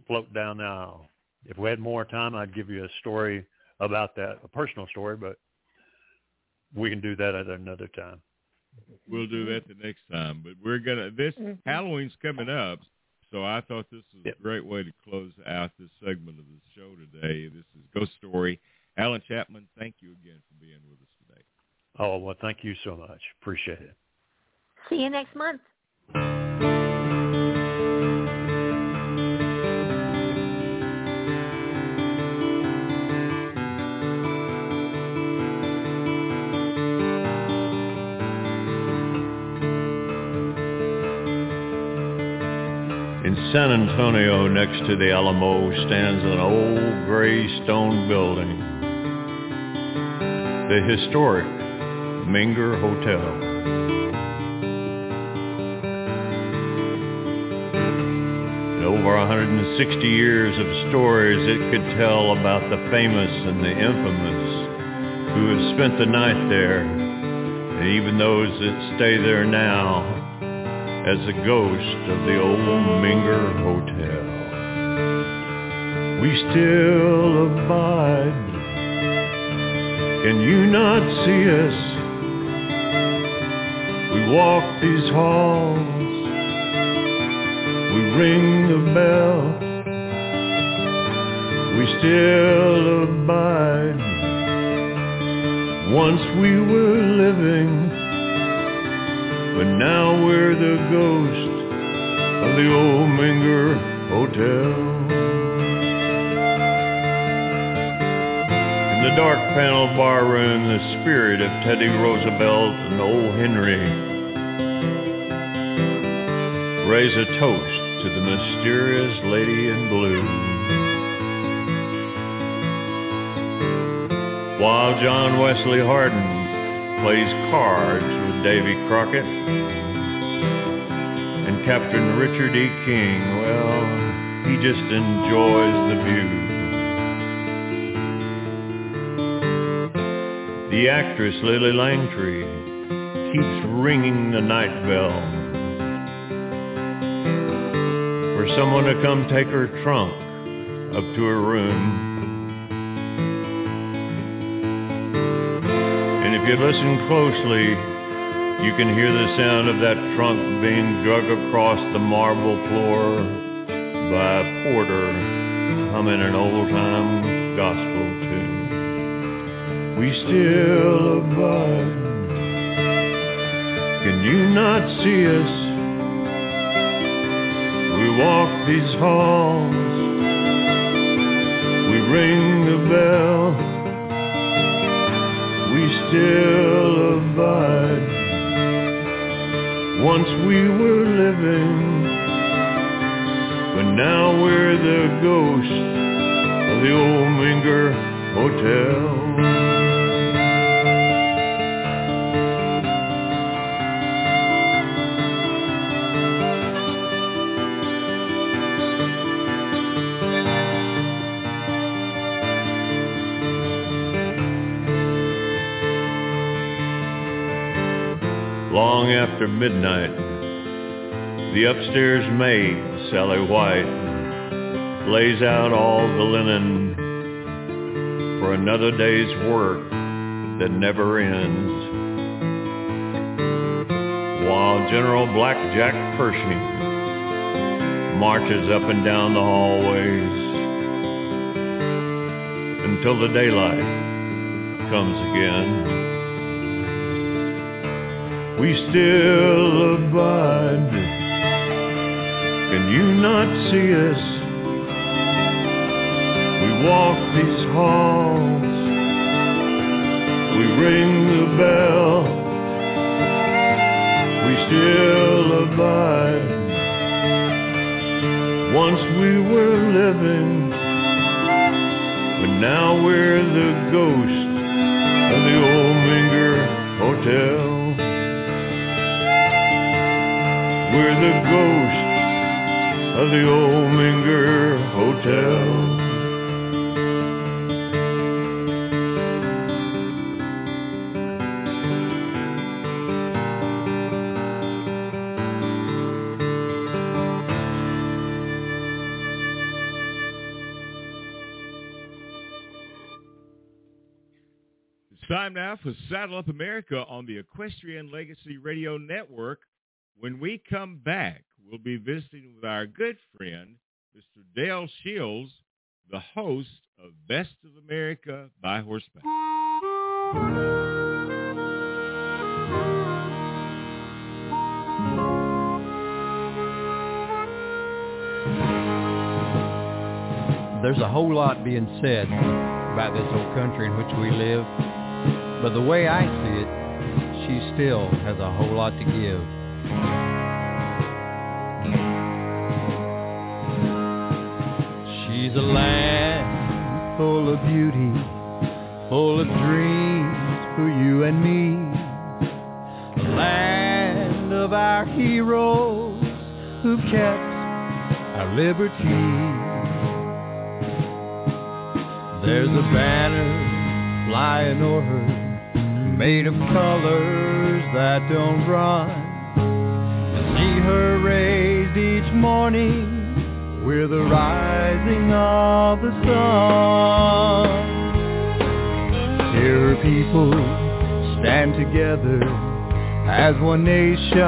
float down the aisle. If we had more time, I'd give you a story about that, a personal story, but we can do that at another time. We'll do that the next time. But we're gonna this Mhm. Halloween's coming up, so I thought this was Yep. a great way to close out this segment of the show today. This is Ghost Story. Allan Chapman, thank you again for being with us today. Oh, well, thank you so much. Appreciate it. See you next month. In San Antonio, next to the Alamo, stands an old gray stone building, the historic Menger Hotel. In over 160 years of stories it could tell about the famous and the infamous who have spent the night there, and even those that stay there now as a ghost of the old Menger Hotel. We still abide. Can you not see us? Walk these halls. We ring the bell. We still abide. Once we were living but now we're the ghost of the old Menger Hotel. In the dark paneled bar room, the spirit of Teddy Roosevelt and O. Henry raise a toast to the mysterious lady in blue. While John Wesley Hardin plays cards with Davy Crockett. And Captain Richard E. King, well, he just enjoys the view. The actress Lillie Langtry keeps ringing the night bell for someone to come take her trunk up to her room. And if you listen closely, you can hear the sound of that trunk being dragged across the marble floor by a porter humming an old-time gospel tune. We still abide. Can you not see us? Walk these halls. We ring the bell we still abide. Once we were living, but now we're the ghost of the old Menger Hotel. Midnight. The upstairs maid, Sally White, lays out all the linen for another day's work that never ends. While General Blackjack Pershing marches up and down the hallways until the daylight comes again we still abide. Can you not see us? We walk these halls, we ring the bell, we still abide. Once we were living, but now we're the ghost the old Menger Hotel. It's time now for Saddle Up America on the Equestrian Legacy Radio Network. When we come back, we'll be visiting with our good friend, Mr. Del Shields, the host of Best of America by Horseback. There's a whole lot being said about this old country in which we live, but the way I see it, she still has a whole lot to give. A land full of beauty, full of dreams for you and me. A land of our heroes who kept our liberty. There's a banner flying o'er her, made of colors that don't run. See her raised each morning with the rising of the sun. Hear her people stand together as one nation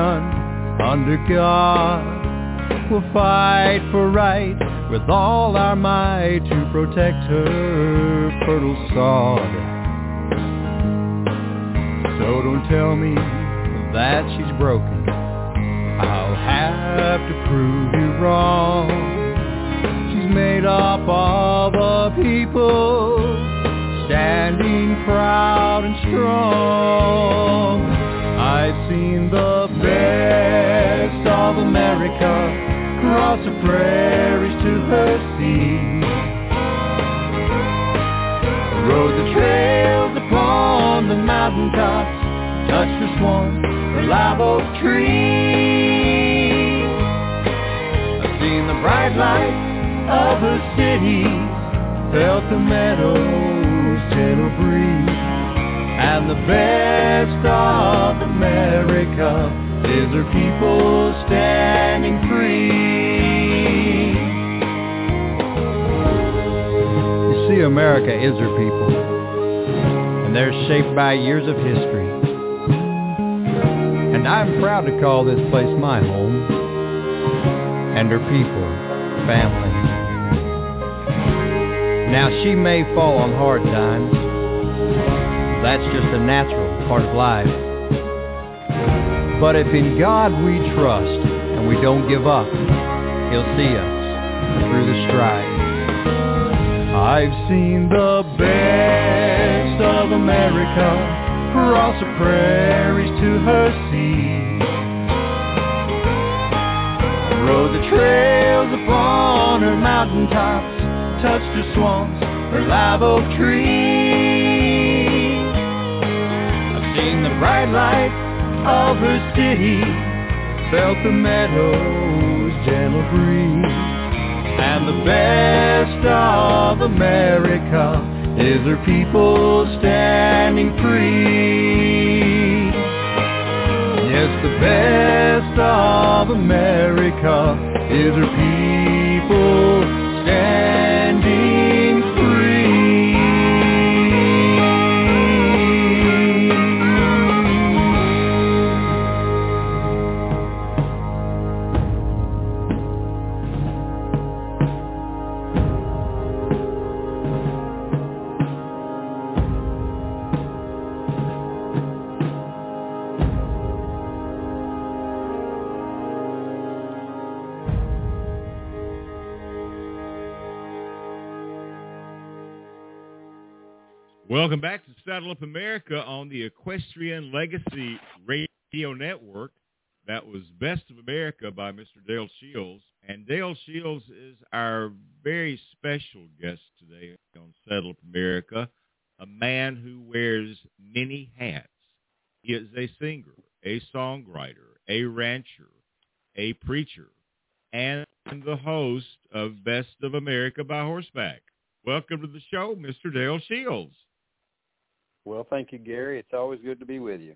under God. We'll fight for right with all our might to protect her fertile sod. So don't tell me that she's broken. I'll have to prove you wrong. Made up of a people standing proud and strong. I've seen the best of America across the prairies to her sea. Rode the trails upon the mountain tops, touched the swamp, the live oak tree. I've seen the bright lights of her city, felt the meadows gentle breeze, and the best of America is her people standing free. You see, America is her people, and they're shaped by years of history. And I'm proud to call this place my home, and her people family. Now, she may fall on hard times. That's just a natural part of life. But if in God we trust and we don't give up, he'll see us through the strife. I've seen the best of America cross the prairies to her sea. Rode the trails upon her mountain her swamps, her live oak oh, trees. I've seen the bright lights of her city felt the meadows gentle breeze. And the best of America is her people standing free. Yes, the best of America is her people standing Welcome back to Saddle Up America on the Equestrian Legacy Radio Network. That was Best of America by Mr. Del Shields. And Del Shields is our very special guest today on Saddle Up America, a man who wears many hats. He is a singer, a songwriter, a rancher, a preacher, and the host of Best of America by Horseback. Welcome to the show, Mr. Del Shields. Well, thank you, Gary. It's always good to be with you.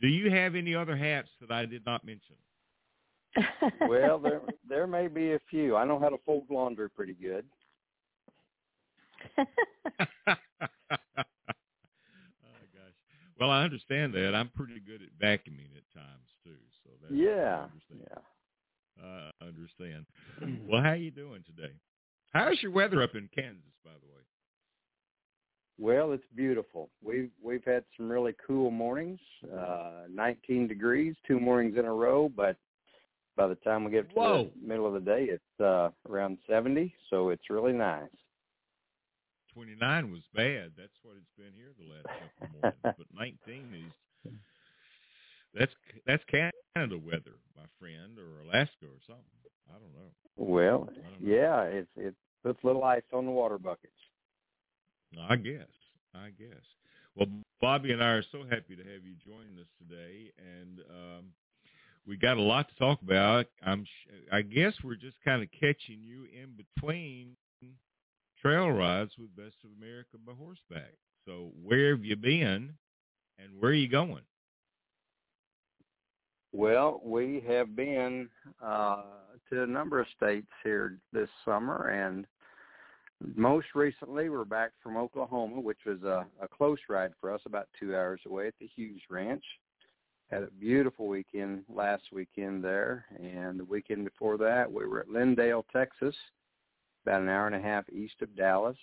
Do you have any other hats that I did not mention? <laughs> well, there there may be a few. I know how to fold laundry pretty good. <laughs> oh gosh. Well, I understand that. I'm pretty good at vacuuming at times too. So that's yeah, yeah. I understand. well, how are you doing today? How's your weather up in Kansas, by the way? Well, it's beautiful. We've we've had some really cool mornings, uh, 19 degrees, two mornings in a row. But By the time we get to Whoa. the middle of the day, it's uh, around 70, so it's really nice. 29 was bad. That's what it's been here the last couple of mornings. <laughs> but 19 is that's that's Canada weather, my friend, or Alaska or something. I don't know. Well, I don't know. yeah, it it puts little ice on the water buckets. I guess. I guess. Well, Bobbi and I are so happy to have you joining us today, and um, we got a lot to talk about. I'm. I guess we're just kind of catching you in between trail rides with Best of America by horseback. So, where have you been, and where are you going? Well, we have been uh, to a number of states here this summer, and most recently we're back from Oklahoma, which was a, a close ride for us, about two hours away at the Hughes Ranch. Had a beautiful weekend last weekend there, and the weekend before that we were at Lindale, Texas, about an hour and a half east of Dallas.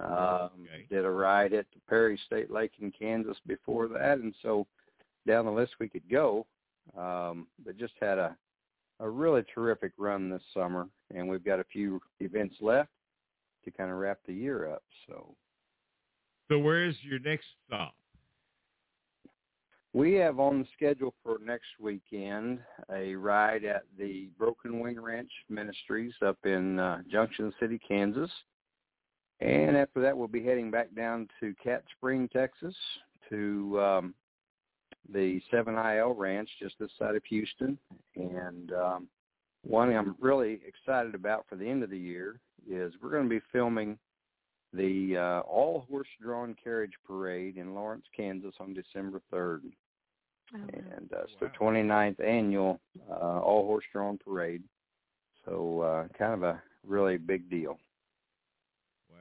Um, Okay. Did a ride at the Perry State Lake in Kansas before that, and so down the list we could go um, but just had a a really terrific run this summer, and we've got a few events left to kind of wrap the year up. So So, where is your next stop? we have on the schedule for next weekend a ride at the Broken Wing Ranch Ministries up in uh, Junction City, Kansas. And after that, we'll be heading back down to Cat Spring, Texas, to um, the 7IL Ranch just this side of Houston. And um, one I'm really excited about for the end of the year is we're going to be filming the uh, all horse drawn carriage parade in Lawrence, Kansas on December 3rd. Oh. And uh, it's Wow. the 29th annual uh, all horse drawn parade. So uh, kind of a really big deal. Wow,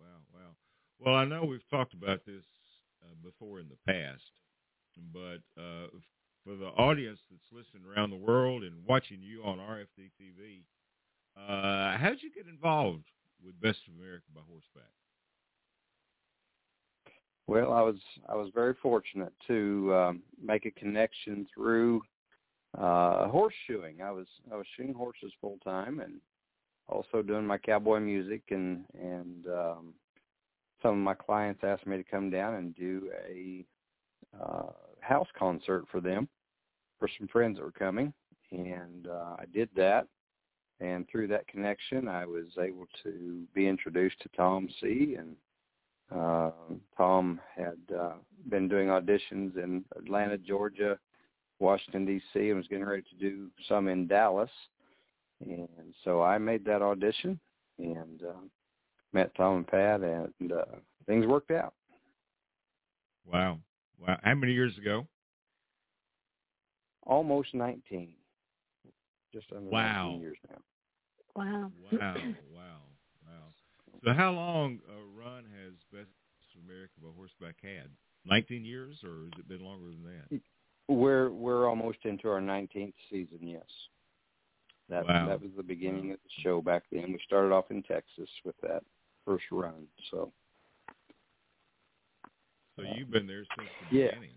wow, wow. Well, I know we've talked about this uh, before in the past, but uh, for the audience that's listening around the world and watching you on RFD TV, uh, how did you get involved with Best of America by horseback? Well, I was I was very fortunate to um, make a connection through uh, horseshoeing. I was I was shooting horses full time and also doing my cowboy music and and um, some of my clients asked me to come down and do a uh, house concert for them for some friends that were coming and uh, I did that and through that connection I was able to be introduced to Tom Seay and uh, Tom had uh, been doing auditions in Atlanta, Georgia, Washington D.C., and was getting ready to do some in Dallas. And so I made that audition and uh, met Tom and Pat, and uh, things worked out. Wow, wow. How many years ago? Almost 19, just under Wow. 19 years now. Wow. Wow, <laughs> wow, wow. So how long a run has Best of America by horseback had? 19 years, or has it been longer than that? We're we're almost into our 19th season. Yes, that Wow. that was the beginning of the show back then. We started off in Texas with that first run. So So you've been there since the Yeah. beginning.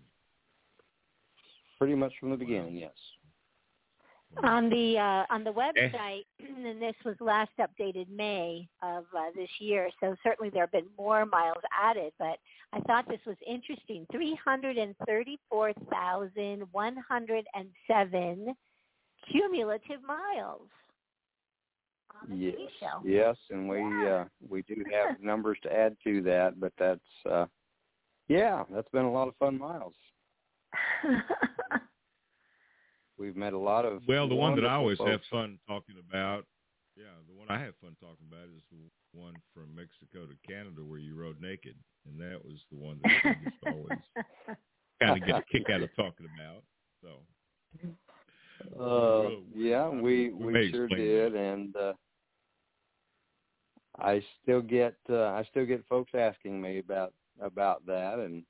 pretty much from the beginning. Yes. On the uh, on the website, <clears throat> and this was last updated May of uh, this year, so certainly there have been more miles added. But I thought this was interesting: three hundred and thirty-four thousand one hundred and seven cumulative miles. On the Yes, TV show. yes, and we Yeah. uh, we do have numbers to add to that, but that's uh, yeah, that's been a lot of fun miles. <laughs> We've met a lot of Well, the one that I always wonderful have fun talking about, yeah, the one I have fun talking about is the one from Mexico to Canada where you rode naked, and that was the one that I just always <laughs> kind of get a kick out of talking about. So Uh, Real- yeah, we we we, sure explain did, and uh, I still get uh, I still get folks asking me about about that, and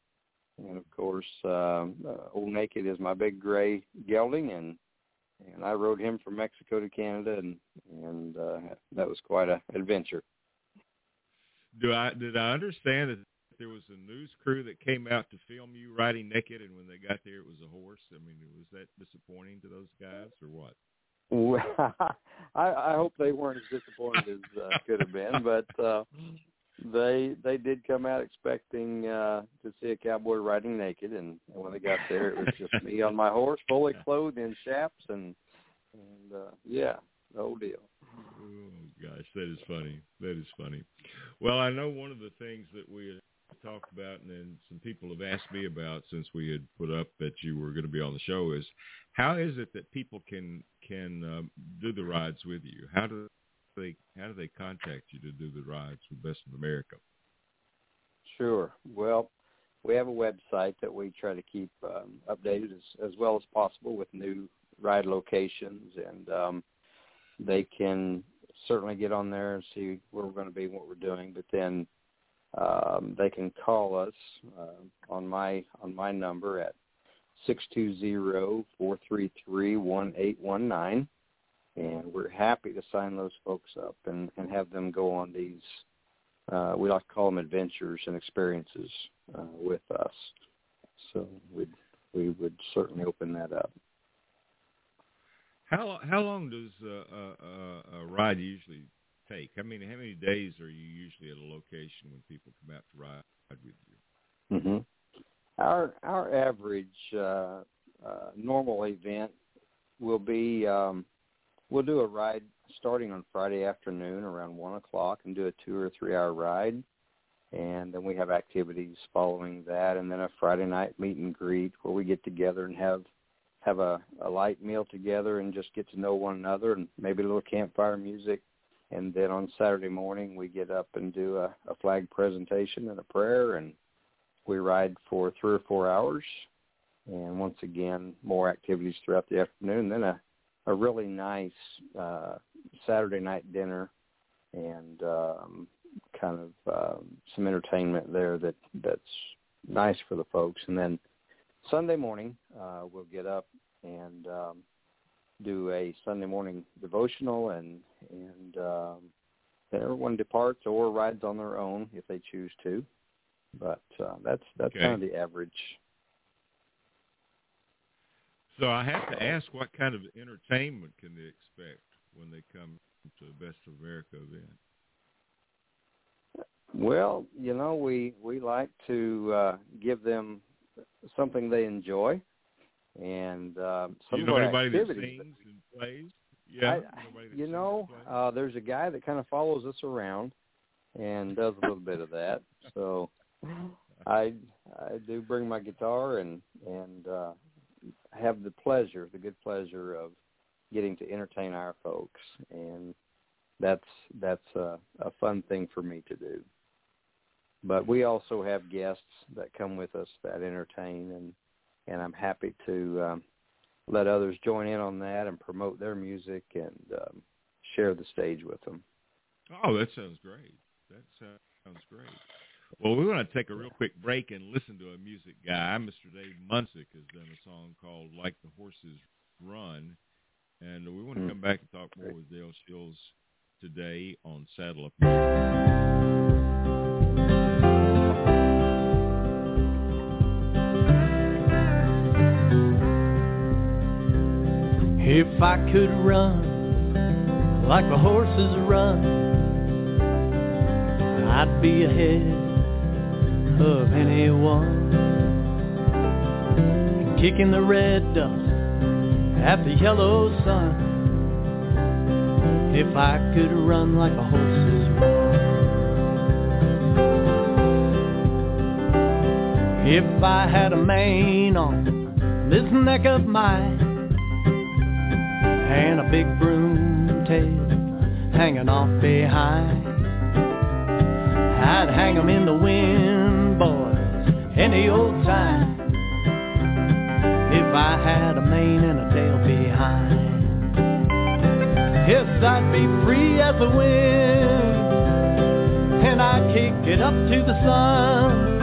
and of course, um, uh, Old Naked is my big gray gelding, and and I rode him from Mexico to Canada, and and uh, that was quite a adventure. do I did I understand that there was a news crew that came out to film you riding naked, and when they got there, it was a horse. I mean, was that disappointing to those guys, or what? Well, <laughs> I, I hope they weren't as disappointed as uh, could have been, but uh, they they did come out expecting uh, to see a cowboy riding naked, and, and when they got there, it was just me on my horse, fully <laughs> clothed in chaps, and and uh, yeah, the whole deal. Oh gosh, that is funny. That is funny. Well, I know one of the things that we had talked about, and then some people have asked me about since we had put up that you were going to be on the show is how is it that people can can um, do the rides with you? How do they how do they contact you to do the rides with Best of America? Sure. Well, we have a website that we try to keep um, updated as, as well as possible with new ride locations, and um, they can certainly get on there and see where we're going to be and what we're doing. But then um, they can call us uh, on my on my number at six two zero four three three one eight one nine, and we're happy to sign those folks up and, and have them go on these. Uh, we like to call them adventures and experiences uh, with us. So we we would certainly open that up. How how long does a, a, a ride usually take? I mean, how many days are you usually at a location when people come out to ride with you? Mm-hmm. Our our average uh, uh, normal event will be um, we'll do a ride starting on Friday afternoon around one o'clock and do a two or three hour ride, and then we have activities following that, and then a Friday night meet and greet where we get together and have have a, a light meal together and just get to know one another and maybe a little campfire music. And then on Saturday morning we get up and do a, a flag presentation and a prayer and we ride for three or four hours. And once again, more activities throughout the afternoon. Then a, a really nice uh, Saturday night dinner and um, kind of um, some entertainment there that that's nice for the folks. And then Sunday morning, uh, we'll get up and um, do a Sunday morning devotional, and and um, everyone departs or rides on their own if they choose to. But uh, that's that's okay. kind of the average. So I have to ask, what kind of entertainment can they expect when they come to the Best of America event? Well, you know, we we like to uh, give them something they enjoy, and um, some you know anybody that sings and plays? Yeah, I, you know, uh, there's a guy that kind of follows us around and does a little bit of that. So <laughs> I I do bring my guitar and and uh, have the pleasure, the good pleasure of getting to entertain our folks, and that's that's a, a fun thing for me to do. But we also have guests that come with us that entertain, and and I'm happy to um, let others join in on that and promote their music and um, share the stage with them. Oh, that sounds great. That sounds great. Well, we want to take a real quick break and listen to a music guy. Mr. Dave Munsick has done a song called "Like the Horses Run," and we want to Hmm. come back and talk more with Del Shields today on Saddle Up. If I could run like the horses run, I'd be ahead of anyone. Kicking the red dust at the yellow sun. If I could run like the horses run. If I had a mane on this neck of mine and a big broom tail hanging off behind. I'd hang 'em in the wind, any old time. If I had a mane and a tail behind. Yes, I'd be free as the wind, and I'd kick it up to the sun.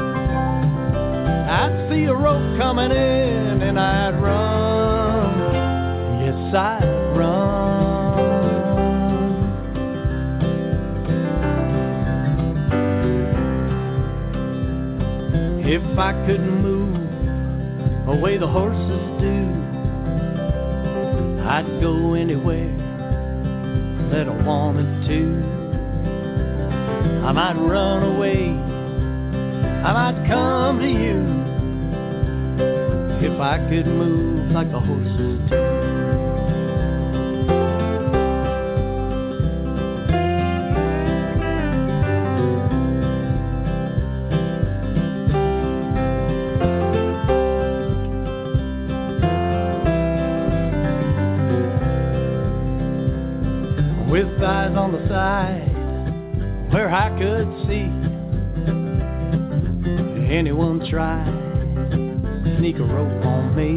I'd see a rope coming in, and I'd run. Yes, I'd If I could move away the horses do, I'd go anywhere that I wanted to. I might run away, I might come to you if I could move like the horses do. Try sneak a rope on me.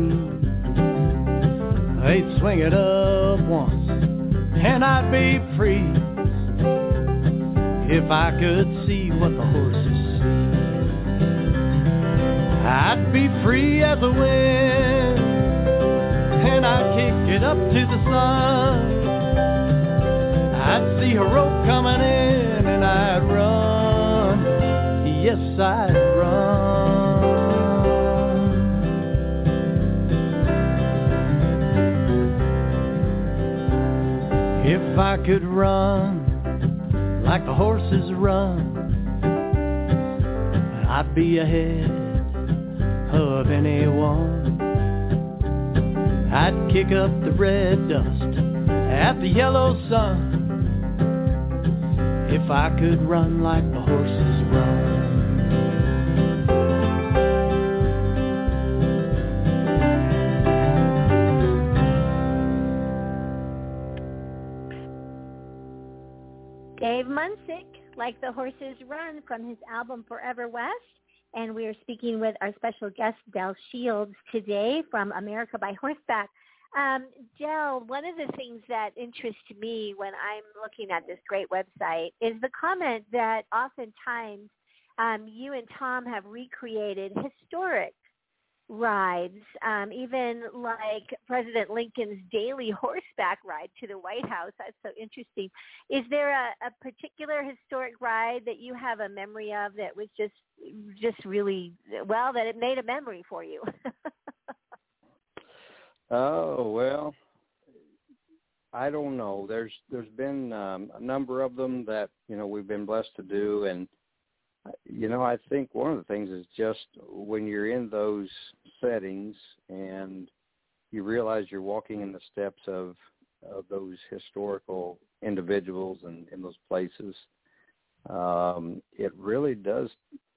They'd swing it up once, and I'd be free if I could see what the horses see. I'd be free as a wind, and I'd kick it up to the sun. I'd see a rope coming in, and I'd If I could run like the horses run, I'd be ahead of anyone. I'd kick up the red dust at the yellow sun if I could run like like the horses run from his album Forever West. And we are speaking with our special guest, Del Shields, today from America by Horseback. Um, Del, one of the things that interests me when I'm looking at this great website is the comment that oftentimes um, you and Tom have recreated historic rides, um, even like President Lincoln's daily <laughs> horseback ride to the White House. That's so interesting. Is there a, a particular historic ride that you have a memory of that was just just really well that it made a memory for you? <laughs> Oh well, I don't know. There's there's been um, a number of them that you know we've been blessed to do, and you know I think one of the things is just when you're in those settings and you realize you're walking in the steps of of those historical individuals and in those places, um, it really does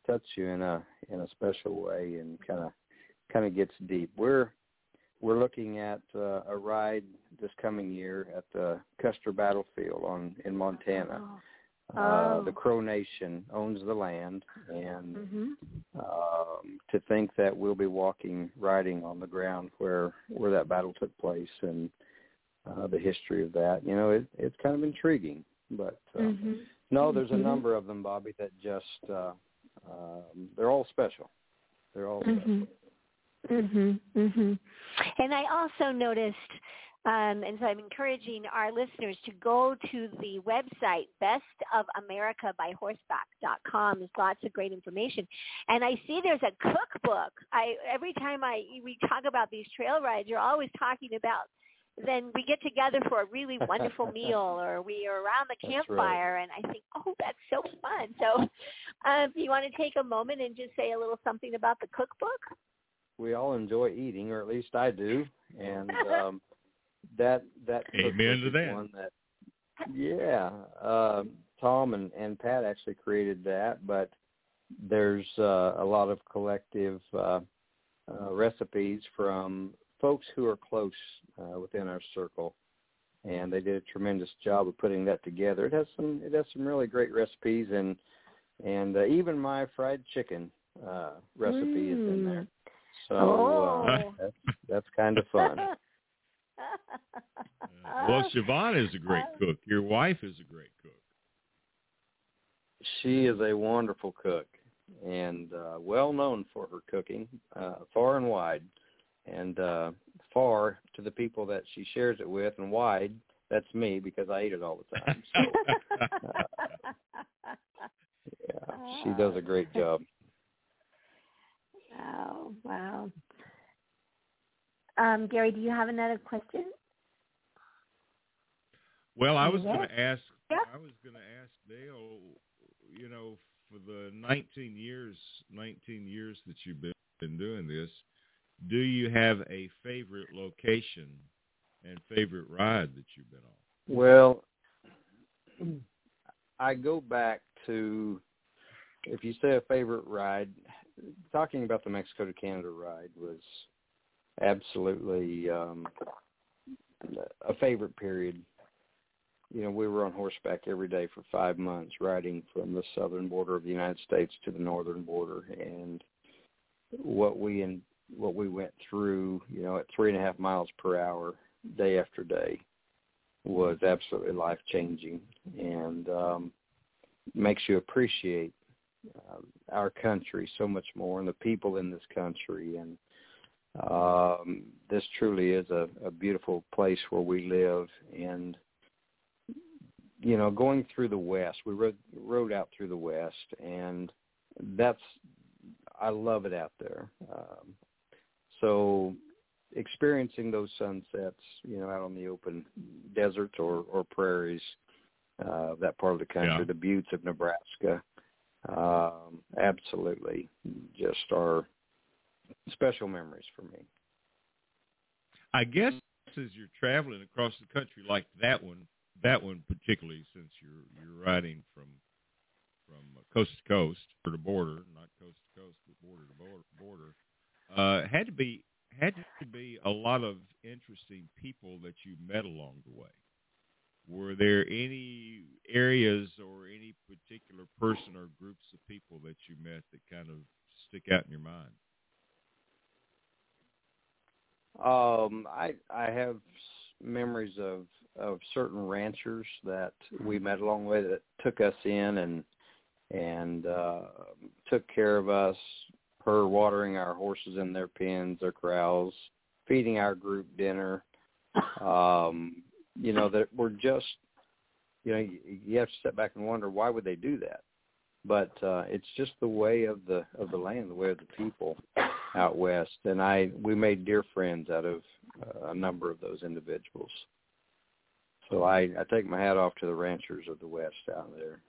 touch you in a in a special way and kind of kind of gets deep. We're we're looking at uh, a ride this coming year at the Custer Battlefield on in Montana. Oh. Uh, the Crow Nation owns the land, and mm-hmm. um, to think that we'll be walking, riding on the ground where where that battle took place, and uh, the history of that, you know, it, it's kind of intriguing. But uh, mm-hmm. no, there's a Mhm. number of them, Bobbi, that just uh, um, they're all special. They're all special. Mhm. Mhm. Mhm. And I also noticed um, and so I'm encouraging our listeners to go to the website bestofamericabyhorseback.com. There's lots of great information, and I see there's a cookbook. I every time I we talk about these trail rides, you're always talking about. Then we get together for a really wonderful <laughs> meal, or we are around the That's campfire, and I think, oh, that's so fun. So, uh, if you want to take a moment and just say a little something about the cookbook. we all enjoy eating, or at least I do, and <laughs> um, that that Amen to that. one that yeah, um, Tom and and Pat actually created that, but there's uh, a lot of collective uh, uh, recipes from folks who are close uh, within our circle, and they did a tremendous job of putting that together. It has some it has some really great recipes, and and uh, even my fried chicken uh, recipe is in there. So uh, Oh. that's that's kind of fun. <laughs> <laughs> Well, Siobhan is a great cook. Your wife is a great cook. She is a wonderful cook and uh, well known for her cooking, uh, far and wide, and uh, far to the people that she shares it with, and wide that's me because I eat it all the time. So <laughs> yeah, she does a great job. Wow, <laughs> wow. Um, Gary, do you have another question? Well, I was Yes. going to ask. Yeah. I was going to ask Del. You know, for the 19 years, 19 years that you've been, been doing this, do you have a favorite location and favorite ride that you've been on? Well, <clears throat> I go back to if you say a favorite ride, talking about the Mexico to Canada ride was absolutely um a favorite period. You know, we were on horseback every day for five months, riding from the southern border of the United States to the northern border, and what we and what we went through, you know, at three and a half miles per hour, day after day, was absolutely life changing, and um, makes you appreciate uh, our country so much more and the people in this country. And um this truly is a, a beautiful place where we live. And you know going through the west we rode rode out through the west and that's i love it out there um so experiencing those sunsets you know out on the open desert or or prairies uh that part of the country Yeah. the buttes of nebraska um absolutely just are special memories for me I guess as you're traveling across the country like that one, that one particularly, since you're you're riding from from coast to coast or to border, not coast to coast, but border to border, uh, had to be had to be a lot of interesting people that you met along the way. Were there any areas or any particular person or groups of people that you met that kind of stick out in your mind? Um, I I have memories of of certain ranchers that we met along the way that took us in and and uh, took care of us, per watering our horses in their pens, their corrals, feeding our group dinner. Um, you know that we're just, you know, you, you have to step back and wonder why would they do that, but uh, it's just the way of the of the land, the way of the people out west, and I we made dear friends out of uh, a number of those individuals. So I I take my hat off to the ranchers of the west out there.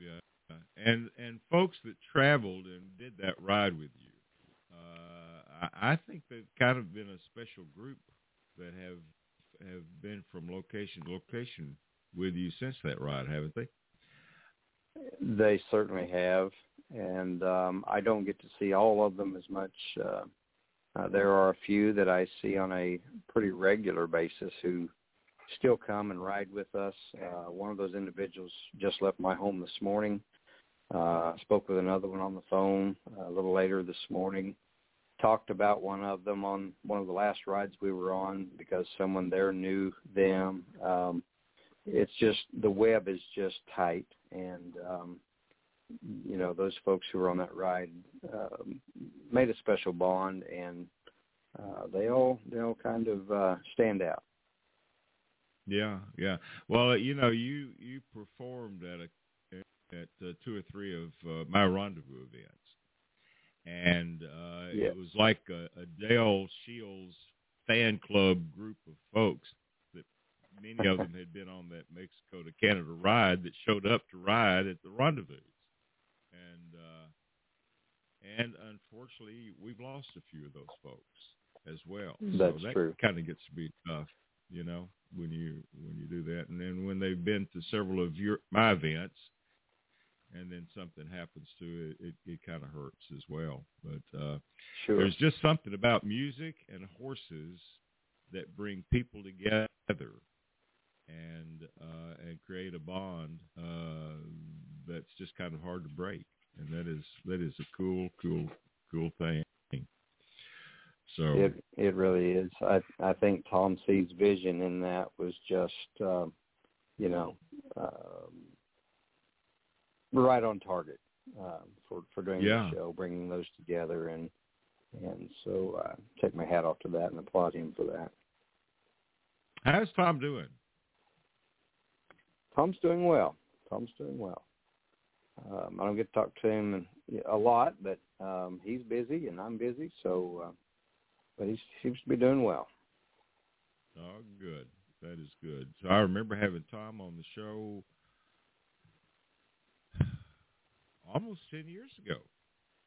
Yeah, and and folks that traveled and did that ride with you, uh, I, I think they've kind of been a special group that have have been from location to location with you since that ride, haven't they? They certainly have, and um, I don't get to see all of them as much. Uh, uh, there are a few that I see on a pretty regular basis who still come and ride with us. Uh, one of those individuals just left my home this morning. Uh, spoke with another one on the phone a little later this morning. Talked about one of them on one of the last rides we were on because someone there knew them. Um, it's just the web is just tight, and um, you know those folks who were on that ride um, made a special bond, and uh, they all they all kind of uh, stand out. Yeah, yeah. Well, you know, you you performed at a at uh, two or three of uh, my rendezvous events, and uh, Yeah. it was like a, a Del Shields fan club group of folks many of them had been on that Mexico to Canada ride that showed up to ride at the rendezvous, and uh, and unfortunately, we've lost a few of those folks as well. That's so that true. kind of gets to be tough, you know, when you when you do that. And then when they've been to several of your my events, and then something happens to it, it, it kind of hurts as well. But uh, Sure. there's just something about music and horses that bring people together and uh, and create a bond uh, that's just kind of hard to break. And that is that is a cool, cool, cool thing. So It it really is. I I think Tom Seay's vision in that was just um, you know um, right on target um, for for doing Yeah. the show, bringing those together, and and so uh, take my hat off to that and applaud him for that. how's Tom doing? Tom's doing well. Tom's doing well. um, I don't get to talk to him a lot, but um, he's busy and I'm busy. So, uh, but he seems to be doing well. Oh, good. That is good. So I remember having Tom on the show <sighs> almost ten years ago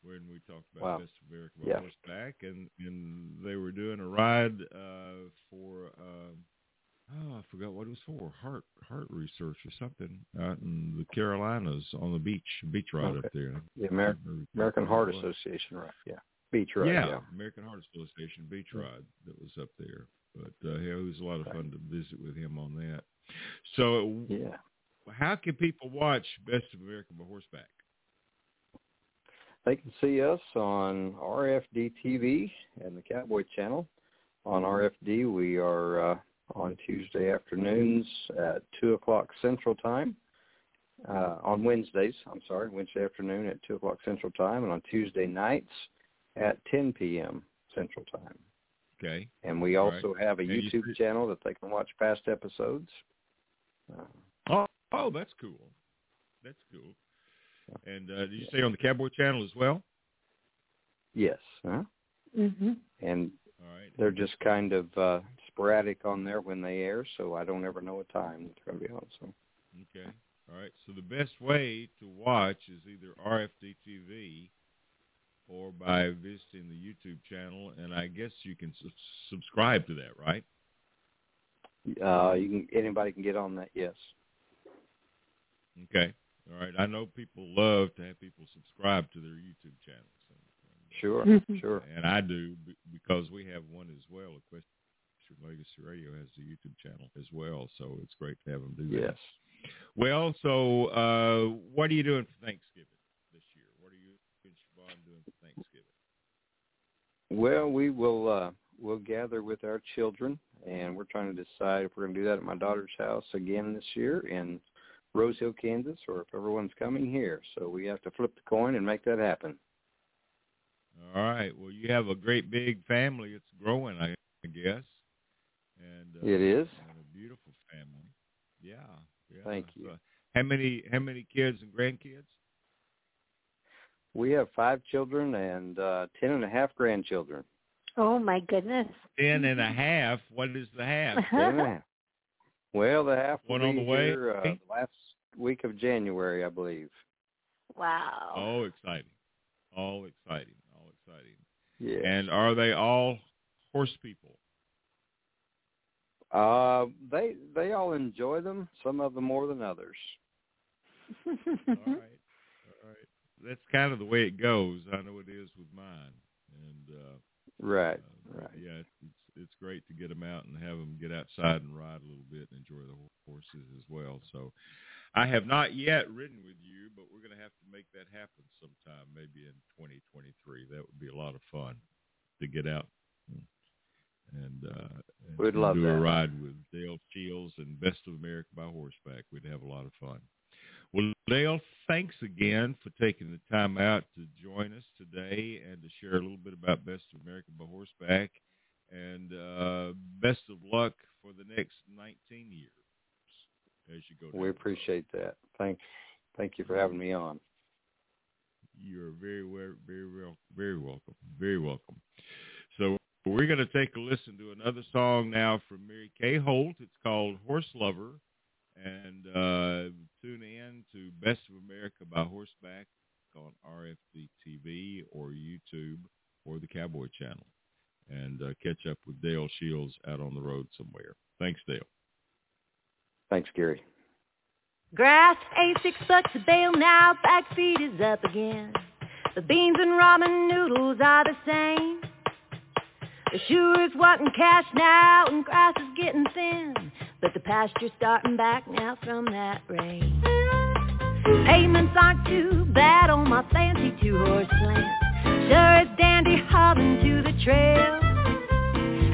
when we talked about wow. Best of America by yeah. horseback, and and they were doing a ride uh, for um, oh I forgot what it was for heart heart research or something out in the Carolinas on the beach beach ride okay. up there. The American American Heart Association ride, yeah, beach ride. Yeah, yeah. American Heart Association beach ride that was up there. But uh, yeah, it was a lot of fun to visit with him on that. So yeah, how can people watch Best of America by horseback? They can see us on RFD TV and the Cowboy Channel. On RFD, we are uh, on Tuesday afternoons at 2 o'clock Central Time. Uh, on Wednesdays, I'm sorry, Wednesday afternoon at 2 o'clock Central Time, and on Tuesday nights at 10 p.m. Central Time. Okay. And we also right. have a and YouTube you... channel that they can watch past episodes. Uh, oh, oh, that's cool. That's cool. And uh, did you say on the Cowboy Channel as well? Yes. Huh? Mhm. And all right, they're just kind of uh, sporadic on there when they air, so I don't ever know what time they're going to be on. So. Okay. All right. So the best way to watch is either RFD TV or by visiting the YouTube channel, and I guess you can su- subscribe to that, right? Uh, you can anybody can get on that. Yes. Okay. All right. I know people love to have people subscribe to their YouTube channels. Sure, Mm-hmm. sure. And I do because we have one as well. Legacy Radio has the YouTube channel as well, so it's great to have them do that. Yes. Well, so uh, what are you doing for Thanksgiving this year? What are you and Siobhan doing for Thanksgiving? Well, we will uh, we'll gather with our children, and we're trying to decide if we're going to do that at my daughter's house again this year in Rose Hill, Kansas, or if everyone's coming here. So we have to flip the coin and make that happen. All right. Well, you have a great big family. It's growing, I guess. And uh, it is. And a beautiful family. Yeah. yeah. Thank you. So how many how many kids and grandkids? We have five children and uh, ten and a half grandchildren. Oh my goodness. Ten and a half. What is the half? <laughs> ten and a half. Well, the half will One on the way? here, uh, the last week of January, I believe. Wow. Oh, exciting! All exciting! All exciting! Yeah. And are they all horse people? Uh, they they all enjoy them. Some of them more than others. all right, all right. That's kind of the way it goes. I know it is with mine, and uh, right, uh, right. Yeah, it's it's great to get them out and have them get outside and ride a little bit and enjoy the horses as well. So, I have not yet ridden with you, but we're going to have to make that happen sometime, maybe in 2023. That would be a lot of fun to get out and, uh, and We'd love do that. a ride with Del Shields and Best of America by horseback. We'd have a lot of fun. Well, Del, thanks again for taking the time out to join us today and to share a little bit about Best of America by horseback. And uh, best of luck for the next 19 years as you go. We appreciate that. Thank, thank you for having me on. You're very, very, very, very welcome. Very welcome. So we're going to take a listen to another song now from Mary Kay Holt. It's called Horse Lover. And uh, tune in to Best of America by Horseback on RFD TV or YouTube or the Cowboy Channel. And uh, catch up with Del Shields out on the road somewhere. Thanks, Del. Thanks, Gary. Grass ain't six bucks a bale now, back feet is up again. The beans and ramen noodles are the same. The shoer's wanting cash now and grass is getting thin. But the pasture's starting back now from that rain. Payments aren't too bad on my fancy two-horse land. Sure it's dandy hobbing to the trail.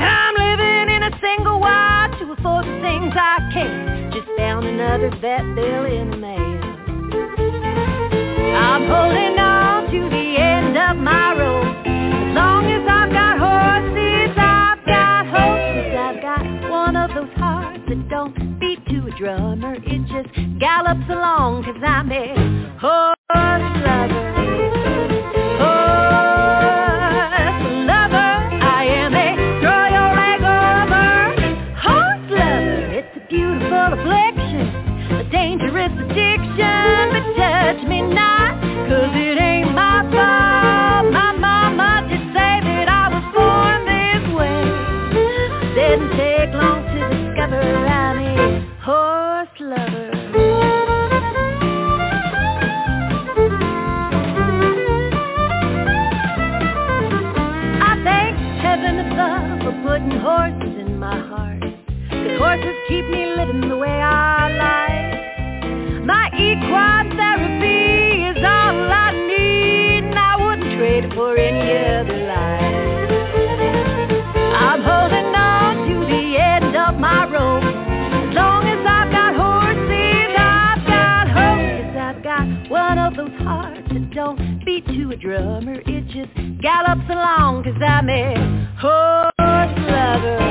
I'm living in a single wide to afford the things I can. Just found another vet bill in the mail. I'm holding on to the end of my rope. As long as I've one of those hearts that don't beat to a drummer. It just gallops along cause I'm a horse oh, lover. A drummer. It just gallops along cause I'm a horse lover.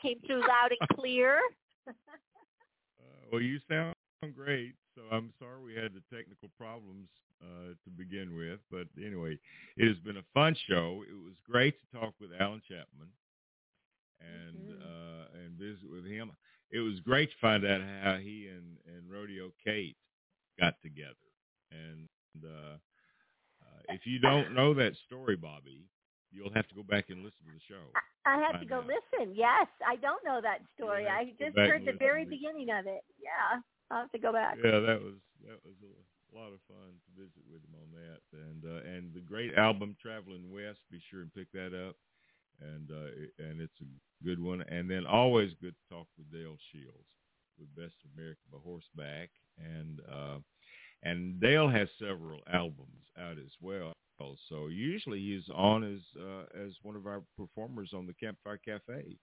Came through loud and clear. <laughs> Uh, well, you sound great. So I'm sorry we had the technical problems uh, to begin with, but anyway, it has been a fun show. It was great to talk with Allan Chapman and Mhm. uh, and visit with him. It was great to find out how he and and Rodeo Kate got together. And uh, uh, if you don't know that story, Bobbi, you'll have to go back and listen to the show. I have to go out. listen. Yes, I don't know that story. I just heard the very beginning of it. Yeah, I'll have to go back. Yeah, that was that was a lot of fun to visit with him on that, and uh, and the great album Traveling West. Be sure and pick that up, and uh, and it's a good one. And then always good to talk with Del Shields with Best of America by Horseback, and uh, and Del has several albums out as well. So usually he's on as uh, as one of our performers on the Campfire Cafe,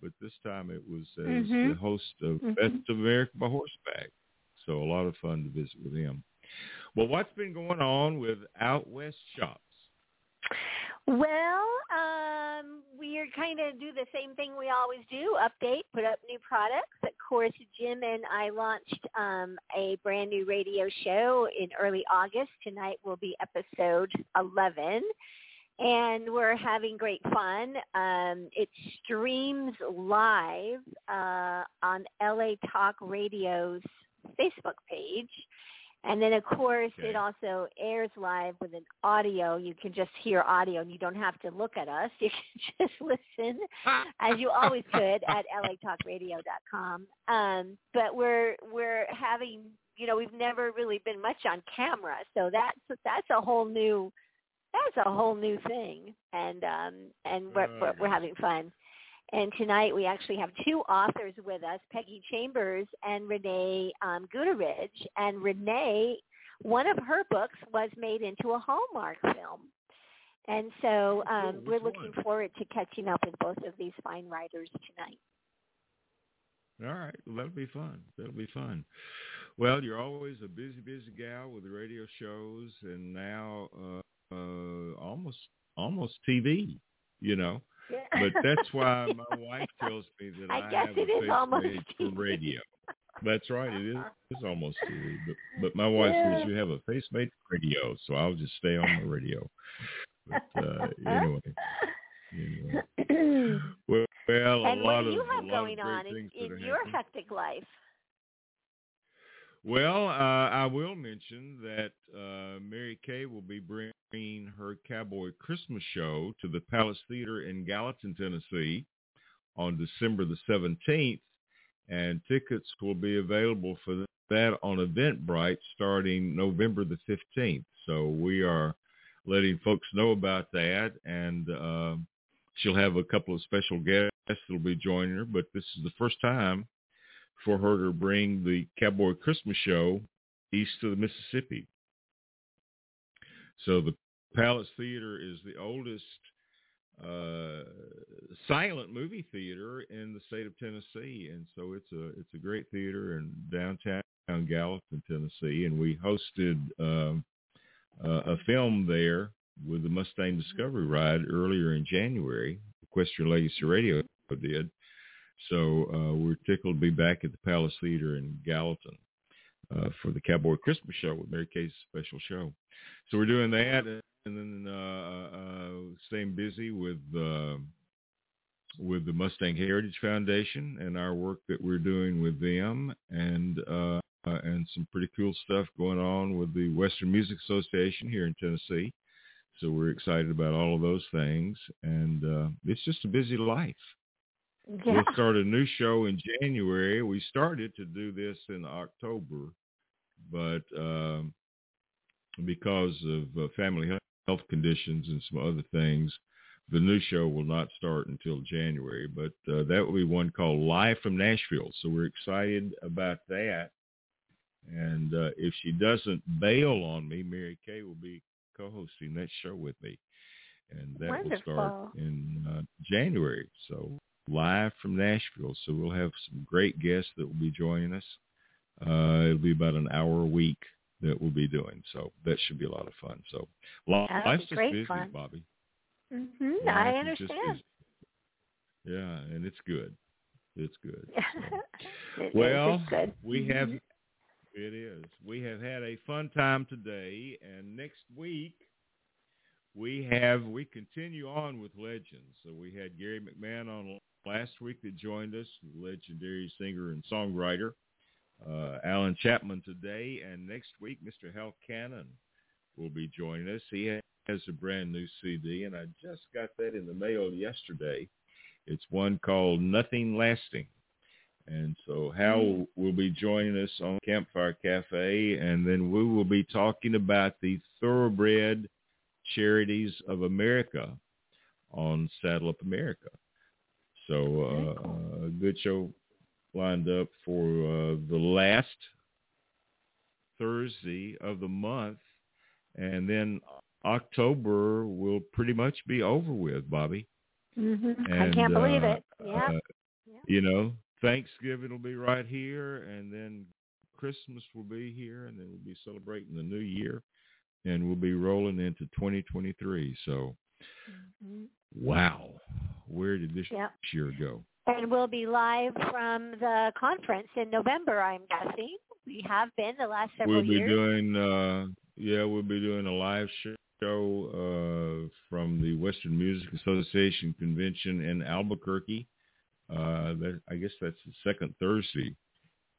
but this time it was as Mhm. the host of Mhm. Best of America by Horseback. So a lot of fun to visit with him. Well, what's been going on with Out West Shops? Well, um, we are kind of do the same thing we always do: update, put up new products. Of course, Jim and I launched um, a brand new radio show in early August. Tonight will be episode 11, and we're having great fun. Um, it streams live uh, on LA Talk Radio's Facebook page. And then, of course, Okay. it also airs live with an audio. You can just hear audio, and you don't have to look at us. <laughs> You can just listen, as you always could, at <laughs> latalkradio.com. Um, but we're we're having, you know, we've never really been much on camera, so that's that's a whole new that's a whole new thing, and um, and we're, we're we're having fun. And tonight we actually have two authors with us, Peggy Chambers and Renee um, Guteridge. And Renee, one of her books was made into a Hallmark film. And so um, we're looking one? forward to catching up with both of these fine writers tonight. All right, well, that'll be fun. That'll be fun. Well, you're always a busy, busy gal with radio shows, and now uh, uh, almost almost TV. You know, but <laughs> that's why my wife tells me that I I, guess have it a is face almost made for radio. That's right. It is. It's almost TV. But but my wife Yeah. says you have a face made for radio, so I'll just stay on the radio. But uh, anyway, anyway. <laughs> Well, well a and lot what do of you a have lot going of on great in, things in your happening. hectic life? Well, uh, I will mention that uh, Mary Kay will be bringing her Cowboy Christmas show to the Palace Theater in Gallatin, Tennessee on December the 17th, and tickets will be available for that on Eventbrite starting November the 15th. So we are letting folks know about that, and uh, she'll have a couple of special guests that'll be joining her, but this is the first time for her to bring the Cowboy Christmas show east of the Mississippi. So the Palace Theater is the oldest uh, silent movie theater in the state of Tennessee, and so it's a it's a great theater in downtown Gallatin, Tennessee, and we hosted uh, a film there with the Mustang Discovery Ride earlier in January. Equestrian Legacy Radio did. So uh, we're tickled to be back at the Palace Theater in Gallatin uh, for the Cowboy Christmas Show with Mary Kay's special show. So we're doing that, and then uh, uh, staying busy with uh, with the Mustang Heritage Foundation and our work that we're doing with them, and uh, and some pretty cool stuff going on with the Western Music Association here in Tennessee. So we're excited about all of those things, and it's just a busy life Yeah. we'll start a new show in January. We started to do this in October, but um, because of uh, family health conditions and some other things, the new show will not start until January. But uh, that will be one called Live from Nashville. So we're excited about that. And uh, if she doesn't bail on me, Mary Kay will be co-hosting that show with me. And that will start in uh, January. So live from Nashville. So we'll have some great guests that will be joining us. Uh, it'll be about an hour a week that we'll be doing. So that should be a lot of fun. So li- life's just busy, fun. Bobbi. hmm Life I understand. Yeah, and it's good. It's good. <laughs> So. It. Well, good. we have Mhm. it is. We have had a fun time today, and next week we have we continue on with legends. So we had Gary McMahon on last week that joined us, legendary singer and songwriter. Uh, Allan Chapman today, and next week Mr. Hal Cannon will be joining us. He has a brand new CD, and I just got that in the mail yesterday. It's one called Nothing Lasting. And so Hal will be joining us on Campfire Cafe, and then we will be talking about the Thoroughbred Charities of America on Saddle Up America. So uh, a good show lined up for uh, the last Thursday of the month, and then October will pretty much be over with, Bobbi. Mhm. I can't believe uh, it. Yeah. uh, Yeah. You know, Thanksgiving will be right here, and then Christmas will be here, and then we'll be celebrating the new year, and we'll be rolling into 2023. So, Mhm. wow, where did this Yep. year go? And we'll be live from the conference in November, I'm guessing. We have been the last several we'll be years. doing, uh, yeah, we'll be doing a live show uh, from the Western Music Association convention in Albuquerque. Uh, that, I guess that's the second Thursday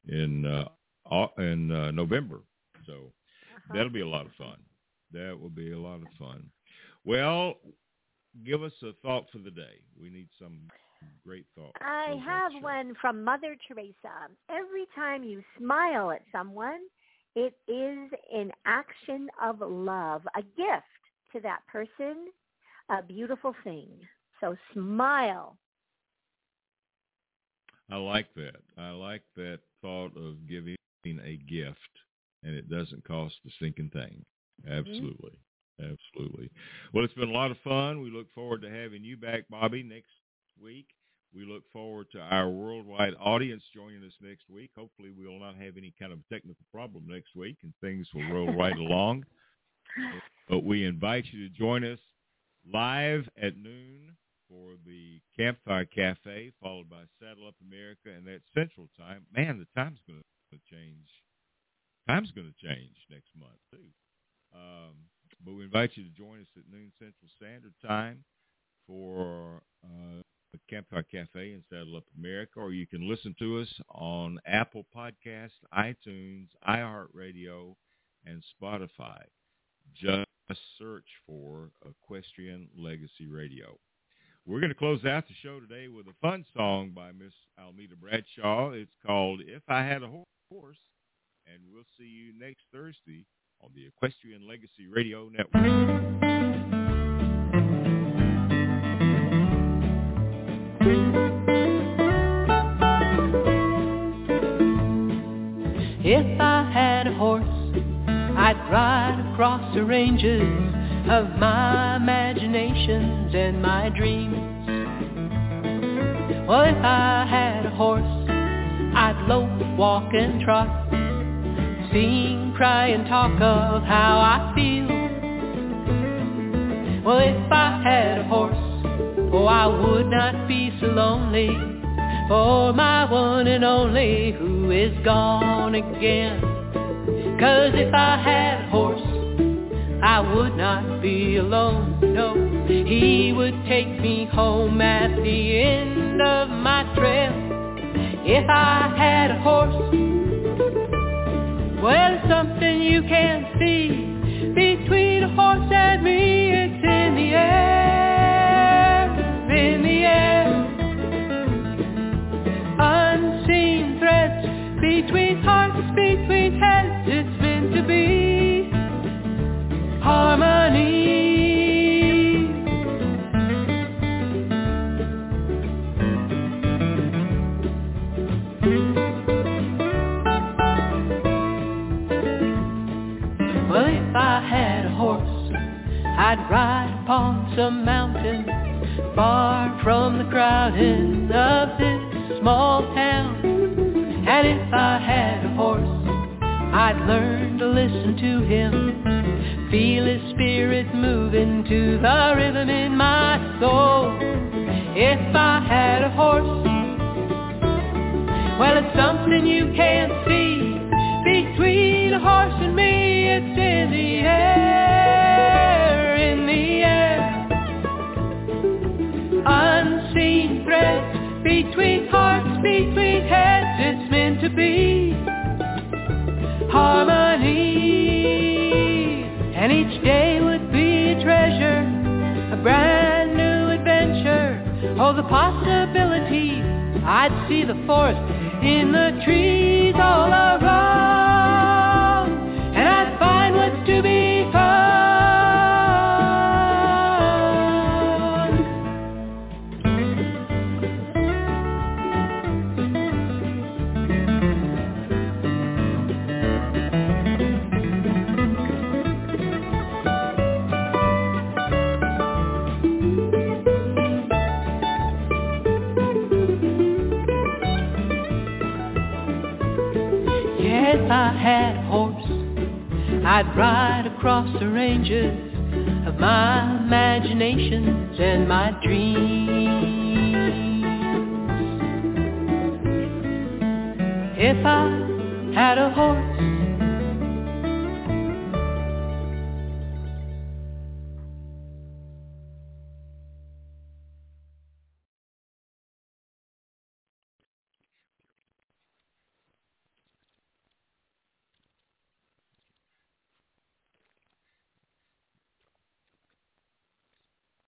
in uh, in uh, November. So Uh-huh. that'll be a lot of fun. That will be a lot of fun. Well, give us a thought for the day. We need some great thought. I have one from Mother Teresa. Every time you smile at someone, it is an action of love, a gift to that person, a beautiful thing. So smile. I like that. I like that thought of giving a gift and it doesn't cost a stinking thing. Mm-hmm. Absolutely. Absolutely. Well, it's been a lot of fun. We look forward to having you back, Bobbi, next week. We look forward to our worldwide audience joining us next week. Hopefully, we will not have any kind of technical problem next week and things will roll right <laughs> along. But we invite you to join us live at noon for the Campfire Cafe, followed by Saddle Up America, and that's Central Time. Man, the time's going to change. Time's going to change next month, too. Um, but we invite you to join us at noon Central Standard Time for uh, the Campfire Cafe in Saddle Up America, or you can listen to us on Apple Podcasts, iTunes, iHeartRadio, and Spotify. Just search for Equestrian Legacy Radio. We're going to close out the show today with a fun song by Miss Almeda Bradshaw. It's called If I Had a Horse, and we'll see you next Thursday on the Equestrian Legacy Radio Network. If I had a horse, I'd ride across the ranges of my imaginations and my dreams. Well, if I had a horse, I'd lope, walk, and trot, sing, cry, and talk of how I feel. Well, if I had a horse, oh, I would not be so lonely for my one and only who is gone again. Cause if I had a horse, I would not be alone, no. He would take me home at the end of my trail. If I had a horse, well, something you can't see. Upon some mountain far from the crowding of this small town. And if I had a horse, I'd learn to listen to him, feel his spirit moving to the rhythm in my soul. If I had a horse, well, it's something you can't I'd see the forest in the trees all around.